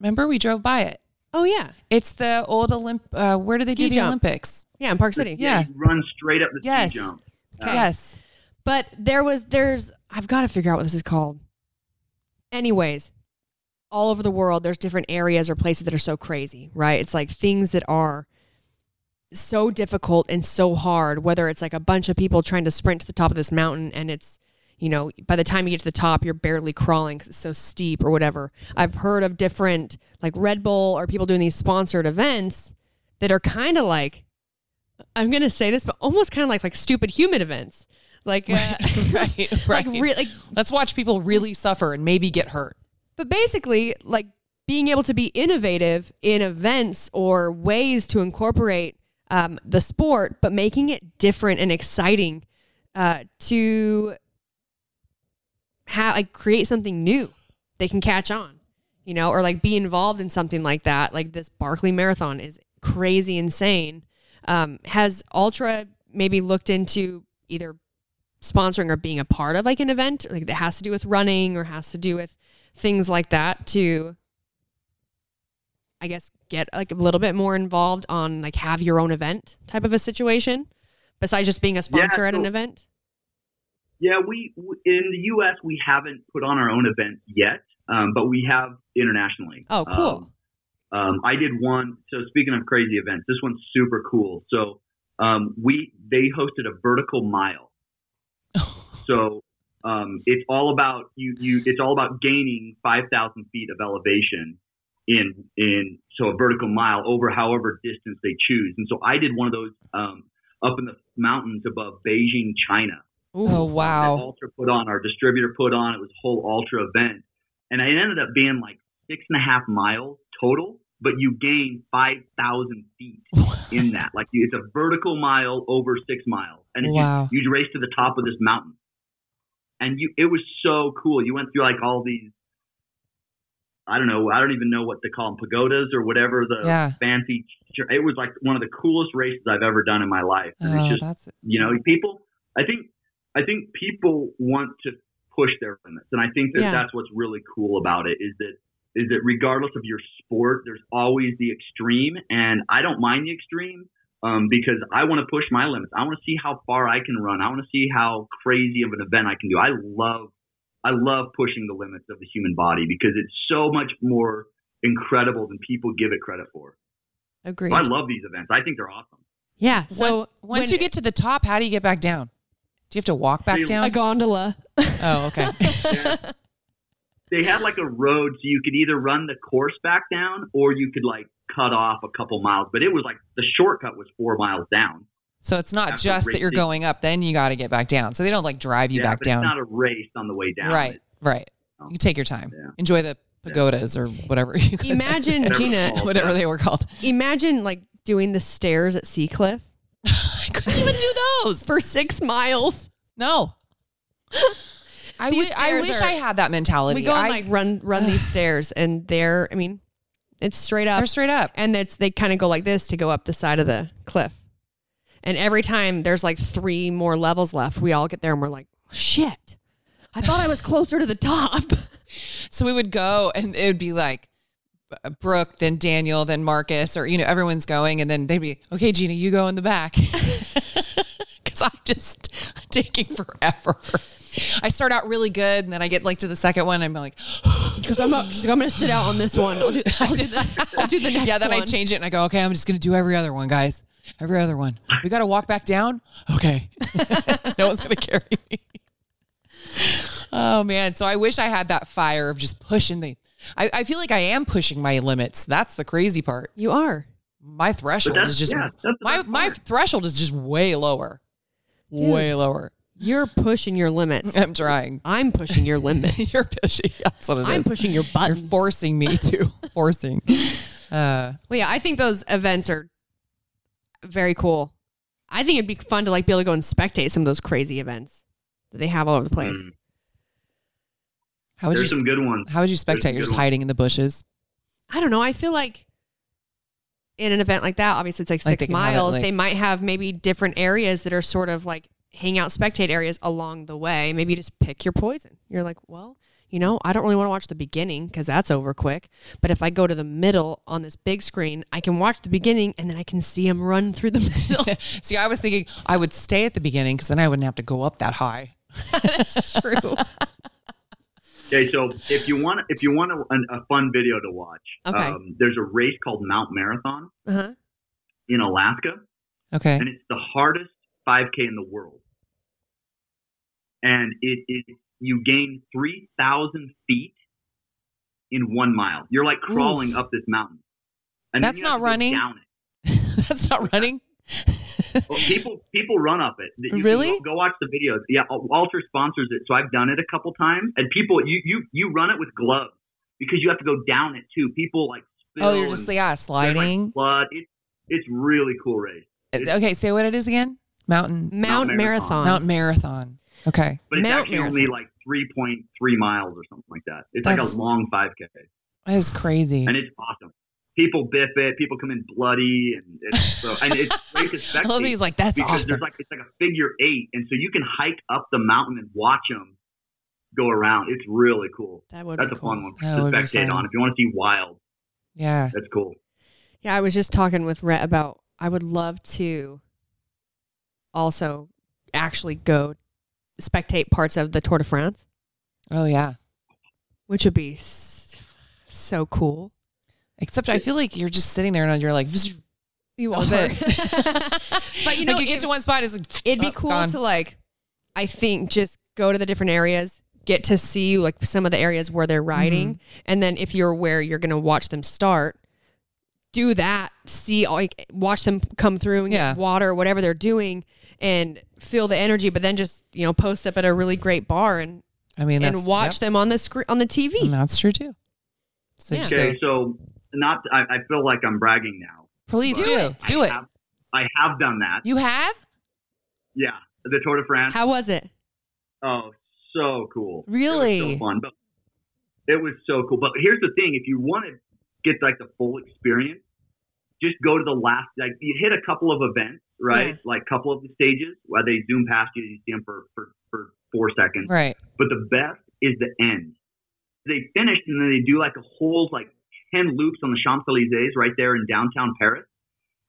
Remember, we drove by it. oh yeah, It's the old Olymp. Uh, where do they Ski do the jump. Olympics? yeah, in Park City. Yeah. you run straight up the Yes. ski jump. Okay. Yes. But there was there's I've got to figure out what this is called. Anyways, all over the world there's different areas or places that are so crazy, right? It's like things that are so difficult and so hard, whether it's like a bunch of people trying to sprint to the top of this mountain and it's you know, by the time you get to the top, you're barely crawling because it's so steep or whatever. I've heard of different, like Red Bull or people doing these sponsored events that are kind of like, I'm gonna say this, but almost kind of like like stupid human events, like uh, right, like right. re- like Let's watch people really suffer and maybe get hurt. but basically like being able to be innovative in events or ways to incorporate um, the sport, but making it different and exciting uh, to have like create something new they can catch on, you know, or like be involved in something like that. Like this Barkley Marathon is crazy insane. Um, has Altra maybe looked into either sponsoring or being a part of like an event like that has to do with running or has to do with things like that to I guess get like a little bit more involved on like have your own event type of a situation besides just being a sponsor at an event? Yeah, we in the U.S. we haven't put on our own event yet, um, but we have internationally. Oh, cool. Um, um, I did one. So speaking of crazy events, this one's super cool. So um, we they hosted a vertical mile. So um, it's all about you. You it's all about gaining five thousand feet of elevation in in so a vertical mile over however distance they choose. And so I did one of those um, up in the mountains above Beijing, China Oh wow. Altra put on, our distributor put on. It was a whole Altra event, and it ended up being like six and a half miles total. But you gain five thousand feet in that. Like you- it's a vertical mile over six miles, and it's Wow. you, you race to the top of this mountain, and you it was so cool. You went through like all these. I don't know. I don't even know what to call them, pagodas or whatever the Yeah. fancy. It was like one of the coolest races I've ever done in my life. And it's Oh, just that's you know people i think i think people want to push their limits and i think that Yeah. that's what's really cool about it is that is that regardless of your sport there's always the extreme and i don't mind the extreme um, because i want to push my limits i want to see how far i can run i want to see how crazy of an event i can do i love i love pushing the limits of the human body because it's so much more incredible than people give it credit for Agreed. i love these events i think they're awesome yeah. So Once- once when- you get to the top, how do you get back down? Do you have to walk back They- down? a gondola. oh, okay. they had like a road so you could either run the course back down or you could like cut off a couple miles but it was like the shortcut was four miles down So it's not After just that you're going up, then you got to get back down. So they don't like drive you yeah, back but down. it's not a race on the way down right, right. You take your time. Yeah. Enjoy the pagodas or whatever you guys- Imagine Jeanna. whatever they were called. Imagine like doing the stairs at Seacliff I couldn't even do those. for six miles. No. I, These I wish are- I had that mentality. we go and I- like run run these stairs, and they're I mean, it's straight up, they're straight up. and it's they kind of go like this to go up the side of the cliff. And every time there's like three more levels left, we all get there and we're like, shit. I thought I was closer to the top. So we would go and it would be like Uh, Brooke, then Daniel, then Marcus, or, you know, everyone's going. And then they'd be, okay, Jeanna, you go in the back. Because I'm just taking forever. I start out really good. And then I get like to the second one. and I'm like, Because I'm, not- she's like, I'm going to sit out on this one. I'll do, I'll do, the, I'll do the next yeah, then I change it and I go, okay, I'm just going to do every other one, guys. Every other one. We got to walk back down. Okay. no one's going to carry me. Oh man. So I wish I had that fire of just pushing the, I, I feel like I am pushing my limits. That's the crazy part. You are. My threshold is just, yeah, my, my threshold is just way lower. Way lower. You're pushing your limits. I'm trying. I'm pushing your limits. You're pushing. That's what it is. I'm pushing your butt. You're forcing me to. forcing. Uh, Well, yeah, I think those events are very cool. I think it'd be fun to like be able to go and spectate some of those crazy events that they have all over the place. Mm. how would There's you some good ones. How would you There's spectate? You're just ones. hiding in the bushes. I don't know. I feel like in an event like that, obviously it's like Like six they can have it, miles. like- they might have maybe different areas that are sort of like hangout spectate areas along the way. Maybe you just pick your poison. You're like, well, you know, I don't really want to watch the beginning because that's over quick. But if I go to the middle on this big screen, I can watch the beginning and then I can see him run through the middle. See, I was thinking I would stay at the beginning because then I wouldn't have to go up that high. That's true. Okay, so if you want if you want a, a fun video to watch, Okay. um, there's a race called Mount Marathon Uh-huh. in Alaska, Okay. and it's the hardest 5K in the world. And it is you gain 3,000 feet in one mile. You're like crawling Oof. up this mountain. And That's not running? Down it. That's not running. Well, people people run up it. You Really? Go, go watch the videos. Yeah, Altra sponsors it, so I've done it a couple times. And people, you you you run it with gloves because you have to go down it too. People like spill oh, you're just and yeah there's, like, sliding. blood. It's it's really cool race, uh, Okay, say what it is again. Mountain Mount, Mount Marathon. Marathon. Mount Marathon. Okay. but it's Mount actually Marathon. only like three point three miles or something like that. It's like a long 5K, That is crazy. and it's awesome. People biff it. People come in bloody, and it's so and it's great to spectate. I love that spectate. he's like, that's because awesome. there's like it's like a figure eight, and so you can hike up the mountain and watch them go around. It's really cool. That would That's be a cool. fun one That to spectate on. If you want to see wild, Yeah. that's cool. Yeah, I was just talking with Rhett about I would love to also actually go spectate parts of the Tour de France, Oh yeah. which would be so cool. Except I feel like you're just sitting there and you're like, You That was are. it. but you know, like you get it- to one spot, it's like, it'd be oh, cool gone. to like, I think just go to the different areas, get to see like some of the areas where they're riding, Mm-hmm. and then if you're where you're gonna watch them start, do that. See, like watch them come through and Yeah. get water, whatever they're doing, and feel the energy. But then just you know post up at a really great bar and I mean, that's and watch yep. them on the screen on the TV. And that's true too. So Yeah. Okay, so not I, I feel like I'm bragging now. please do it. Do it. Have, I have done that. You have? Yeah, the Tour de France. How was it? Oh, so cool. Really? It was so fun. But it was so cool. But here's the thing: if you want to get like the full experience, just go to the last. Like you hit a couple of events, right? Yeah. Like a couple of the stages where they zoom past you, and you see them for for, for four seconds. Right. But the best is the end. They finish and then they do like a whole like ten loops on the Champs Elysees right there in downtown Paris.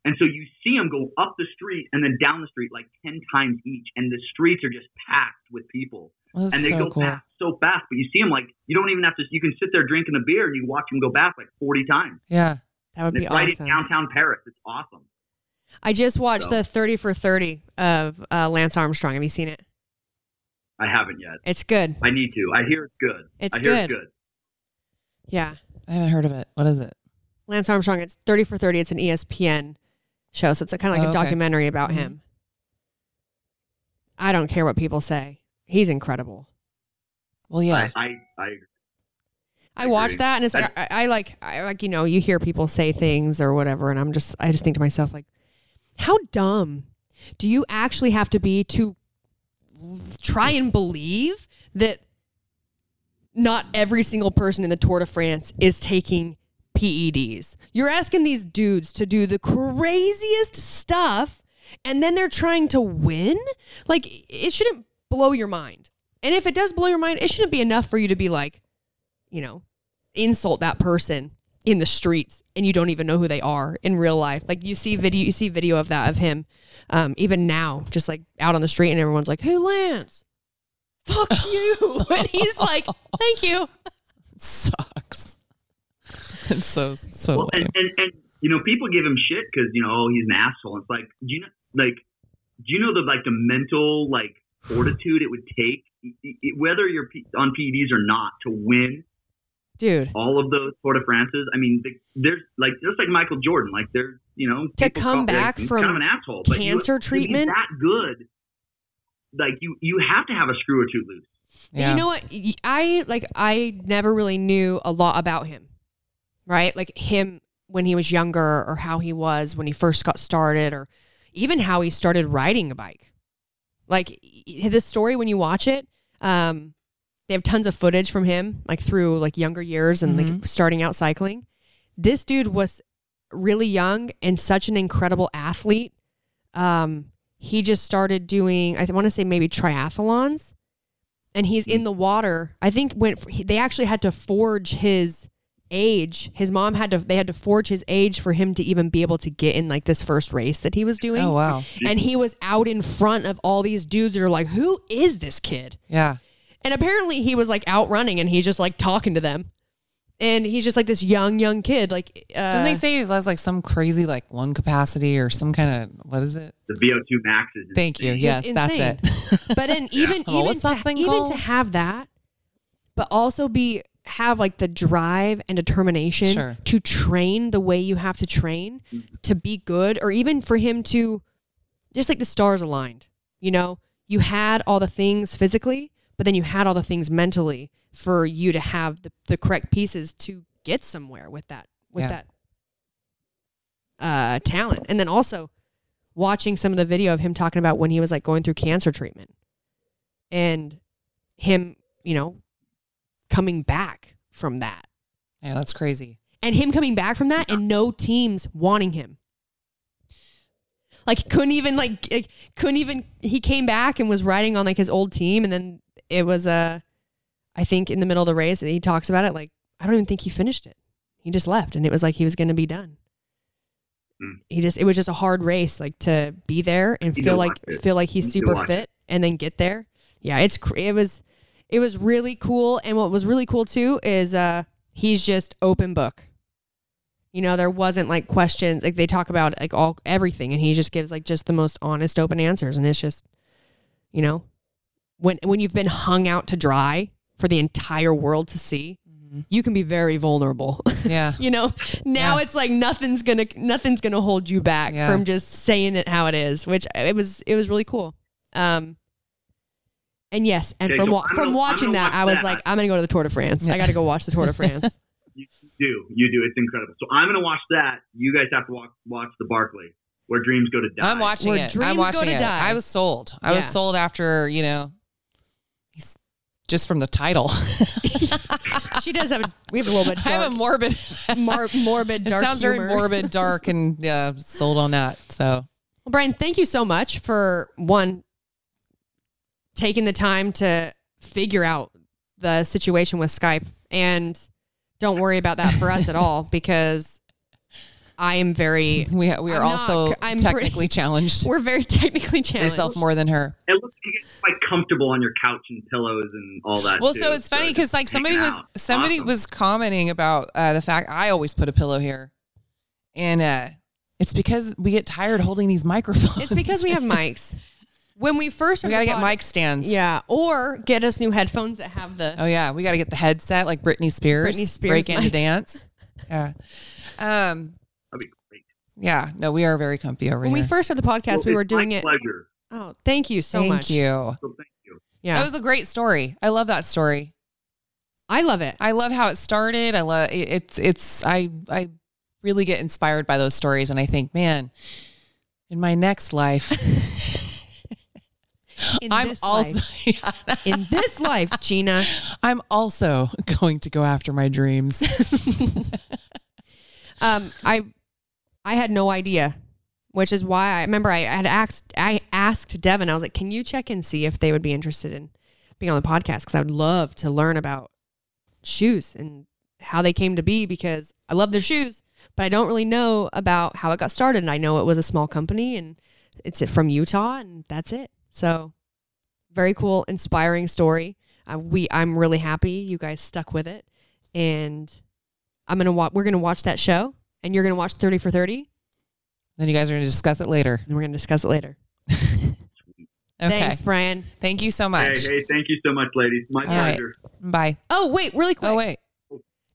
And so you see them go up the street and then down the street like ten times each, and the streets are just packed with people Well, that's and they so go cool. past so fast. But you see them like you don't even have to. You can sit there drinking a beer and you watch them go back like forty times. Yeah. That would And be it's right awesome. in downtown Paris. It's awesome. I just watched So- the 30 for 30 of uh, Lance Armstrong. Have you seen it? I haven't yet. It's good. I need to. I hear it's good. It's I hear good. it's good. Yeah. I haven't heard of it. What is it? Lance Armstrong, it's 30 for 30. It's an ESPN show. So it's kind of like Oh, a okay. documentary about Mhm. him. I don't care what people say. He's incredible. Well, yeah. I, I, I I I watch agree. that and it's like, I, I like, I like, you know, you hear people say things or whatever. And I'm just, I just think to myself, like, how dumb do you actually have to be to try and believe that not every single person in the Tour de France is taking PEDs. You're asking these dudes to do the craziest stuff and then they're trying to win? Like it shouldn't blow your mind. And if it does blow your mind, it shouldn't be enough for you to be like, you know, insult that person in the streets and you don't even know who they are in real life. Like you see video, you see video of that of him, um, even now, just like out on the street, and everyone's like, "Hey, Lance, fuck you," and he's like, "Thank you." sucks. It's so so Well, and, and, and you know, people give him shit because you know, oh, he's an asshole. It's like, do you know, like, do you know the like the mental like fortitude it would take, i- i- whether you're P- on PEDs or not, to win Dude, all of those Tour de France's? I mean, the, there's like just like Michael Jordan, like there's you know To come call- back he's from kind of an asshole, but you- cancer to be treatment? that good, like you you have to have a screw or two loose. And You know what? I like I never really knew a lot about him. Right? Like him when he was younger or how he was when he first got started or even how he started riding a bike. Like y- this story when you watch it, um they have tons of footage from him like through like younger years and like starting out cycling. This dude was really young and such an incredible athlete. Um he just started doing I want to say maybe triathlons and he's in hmm. the water. I think when they actually had to forge his age, his mom had to they had to forge his age for him to even be able to get in like this first race that he was doing. Oh wow. And he was out in front of all these dudes that are like, "Who is this kid?" Yeah. And apparently he was like out running and he's just like talking to them. And he's just like this young young kid like uh, Doesn't they say he has like some crazy like lung capacity or some kind of what is it? The VO2 max is Thank you. Just Yes, that's it. But then even Oh, even what's to, even to have that, but also be have like the drive and determination Sure. to train the way you have to train to be good, or even for him to just like the stars aligned. You know, you had all the things physically, but then you had all the things mentally for you to have the, the correct pieces to get somewhere with that with Yeah. that uh, talent. And then also watching some of the video of him talking about when he was like going through cancer treatment and him, you know, coming back from that. Yeah, that's crazy. And him coming back from that and no teams wanting him. Like couldn't even like couldn't even he came back and was riding on like his old team and then it was uh I think in the middle of the race and he talks about it like I don't even think he finished it. He just left and it was like he was going to be done. Hmm. He just it was just a hard race like to be there and You feel like feel like he's You super fit and then get there. Yeah, it's it was it was really cool and what was really cool too is uh he's just open book. You know, there wasn't like questions like they talk about like all everything and he just gives like just the most honest open answers and it's just you know when when you've been hung out to dry for the entire world to see, you can be very vulnerable. Yeah. you know, now Yeah. it's like nothing's going to nothing's going to hold you back Yeah. from just saying it how it is, which it was it was really cool. Um and yes, and Okay, from wa- from gonna- watching that, watch I was that. like, I'm gonna go to the Tour de France. I got to go watch the Tour de France. You do, you do. It's incredible. So I'm gonna watch that. You guys have to watch watch the Barkley where dreams go to die. I'm watching Where it. dreams I'm go watching to it. die. I was sold. I was sold after, you know, he's just from the title. she does have a, we have a little bit I have a morbid mar- morbid It dark sounds humor. very morbid, dark, and yeah, sold on that. So Well, Brian, thank you so much for one taking the time to figure out the situation with Skype and don't worry about that for us at all because I am very we we are I'm not- also I'm technically pretty- challenged. we're very technically challenged. Yourself more than her. It looks like you get quite comfortable on your couch and pillows and all that. Well, too. so it's funny because like somebody was out. somebody Awesome. was commenting about uh, the fact I always put a pillow here, and uh, it's because we get tired holding these microphones. It's because we have mics. When we first we got to get mic stands. Yeah, or get us new headphones that have the Oh yeah, we got to get the headset like Britney Spears. Britney Spears break into dance. Yeah. Um. That'd be great. Yeah. No, we are very comfy over When we first started the podcast, Well, we were it's my doing it. Pleasure. Oh, thank you so Thank much. you. So thank you. Yeah, That was a great story. I love that story. I love it. I love how it started. I love it, it's it's I I really get inspired by those stories and I think, man, in my next life In I'm this also life. In this life, Jeanna. I'm also going to go after my dreams. Um, I I had no idea, which is why I remember I had asked I asked Devin. I was like, "Can you check and see if they would be interested in being on the podcast? Because I would love to learn about shoes and how they came to be. Because I love their shoes, but I don't really know about how it got started. And I know it was a small company and it's from Utah, and that's it. So very cool, inspiring story. We I'm really happy you guys stuck with it, and I'm gonna watch. We're gonna watch that show, and you're gonna watch Thirty for Thirty, then you guys are going to discuss it later. and we're gonna discuss it later. Okay. Thanks, Brian. Thank you so much. hey, thank you so much, ladies. My All right. pleasure. Bye. Oh wait, really quick. Oh wait.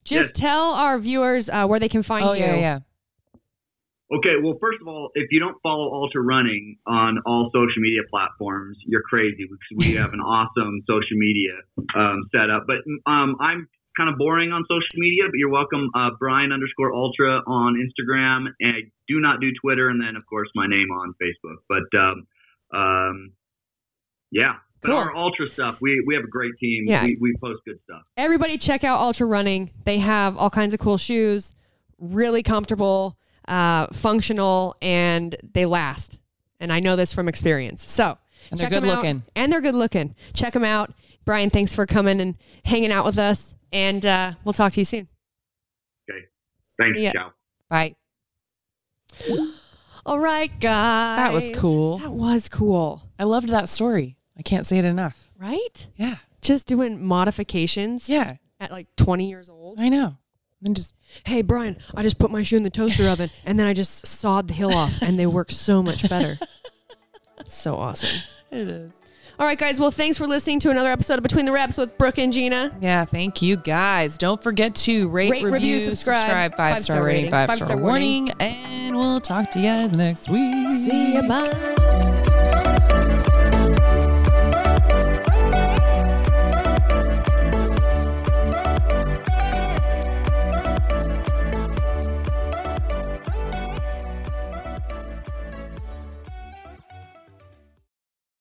Just tell our viewers uh, where they can find Oh you. yeah, yeah. Okay, well, first of all, if you don't follow Altra Running on all social media platforms, you're crazy because we have an awesome social media um, setup. But um, I'm kind of boring on social media, but you're welcome. Uh, Brian underscore Altra on Instagram, and I do not do Twitter, and then of course my name on Facebook. But um, um, yeah, but Cool. our Altra stuff, we we have a great team. Yeah. We, we post good stuff. Everybody, check out Altra Running. They have all kinds of cool shoes, really comfortable, uh, functional, and they last. And I know this from experience. So And they're check 'em good out. looking. And they're good looking. Check them out. Brian, thanks for coming and hanging out with us. And uh, we'll talk to you soon. Okay, thanks, See ya. Bye. All right, guys. That was cool. That was cool, I loved that story. I can't say it enough. right? Yeah. Just doing modifications Yeah. at like 20 years old. I know. And just Hey, Brian, I just put my shoe in the toaster oven and then I just sawed the heel off and they work so much better. so awesome. it is. All right, guys. Well, thanks for listening to another episode of Between the Reps with Brooke and Jeanna. Yeah, thank you guys. Don't forget to rate, Rate, review, review, subscribe, five, five-star star rating, rating, five, five-star star warning, and we'll talk to you guys next week. See ya. Bye.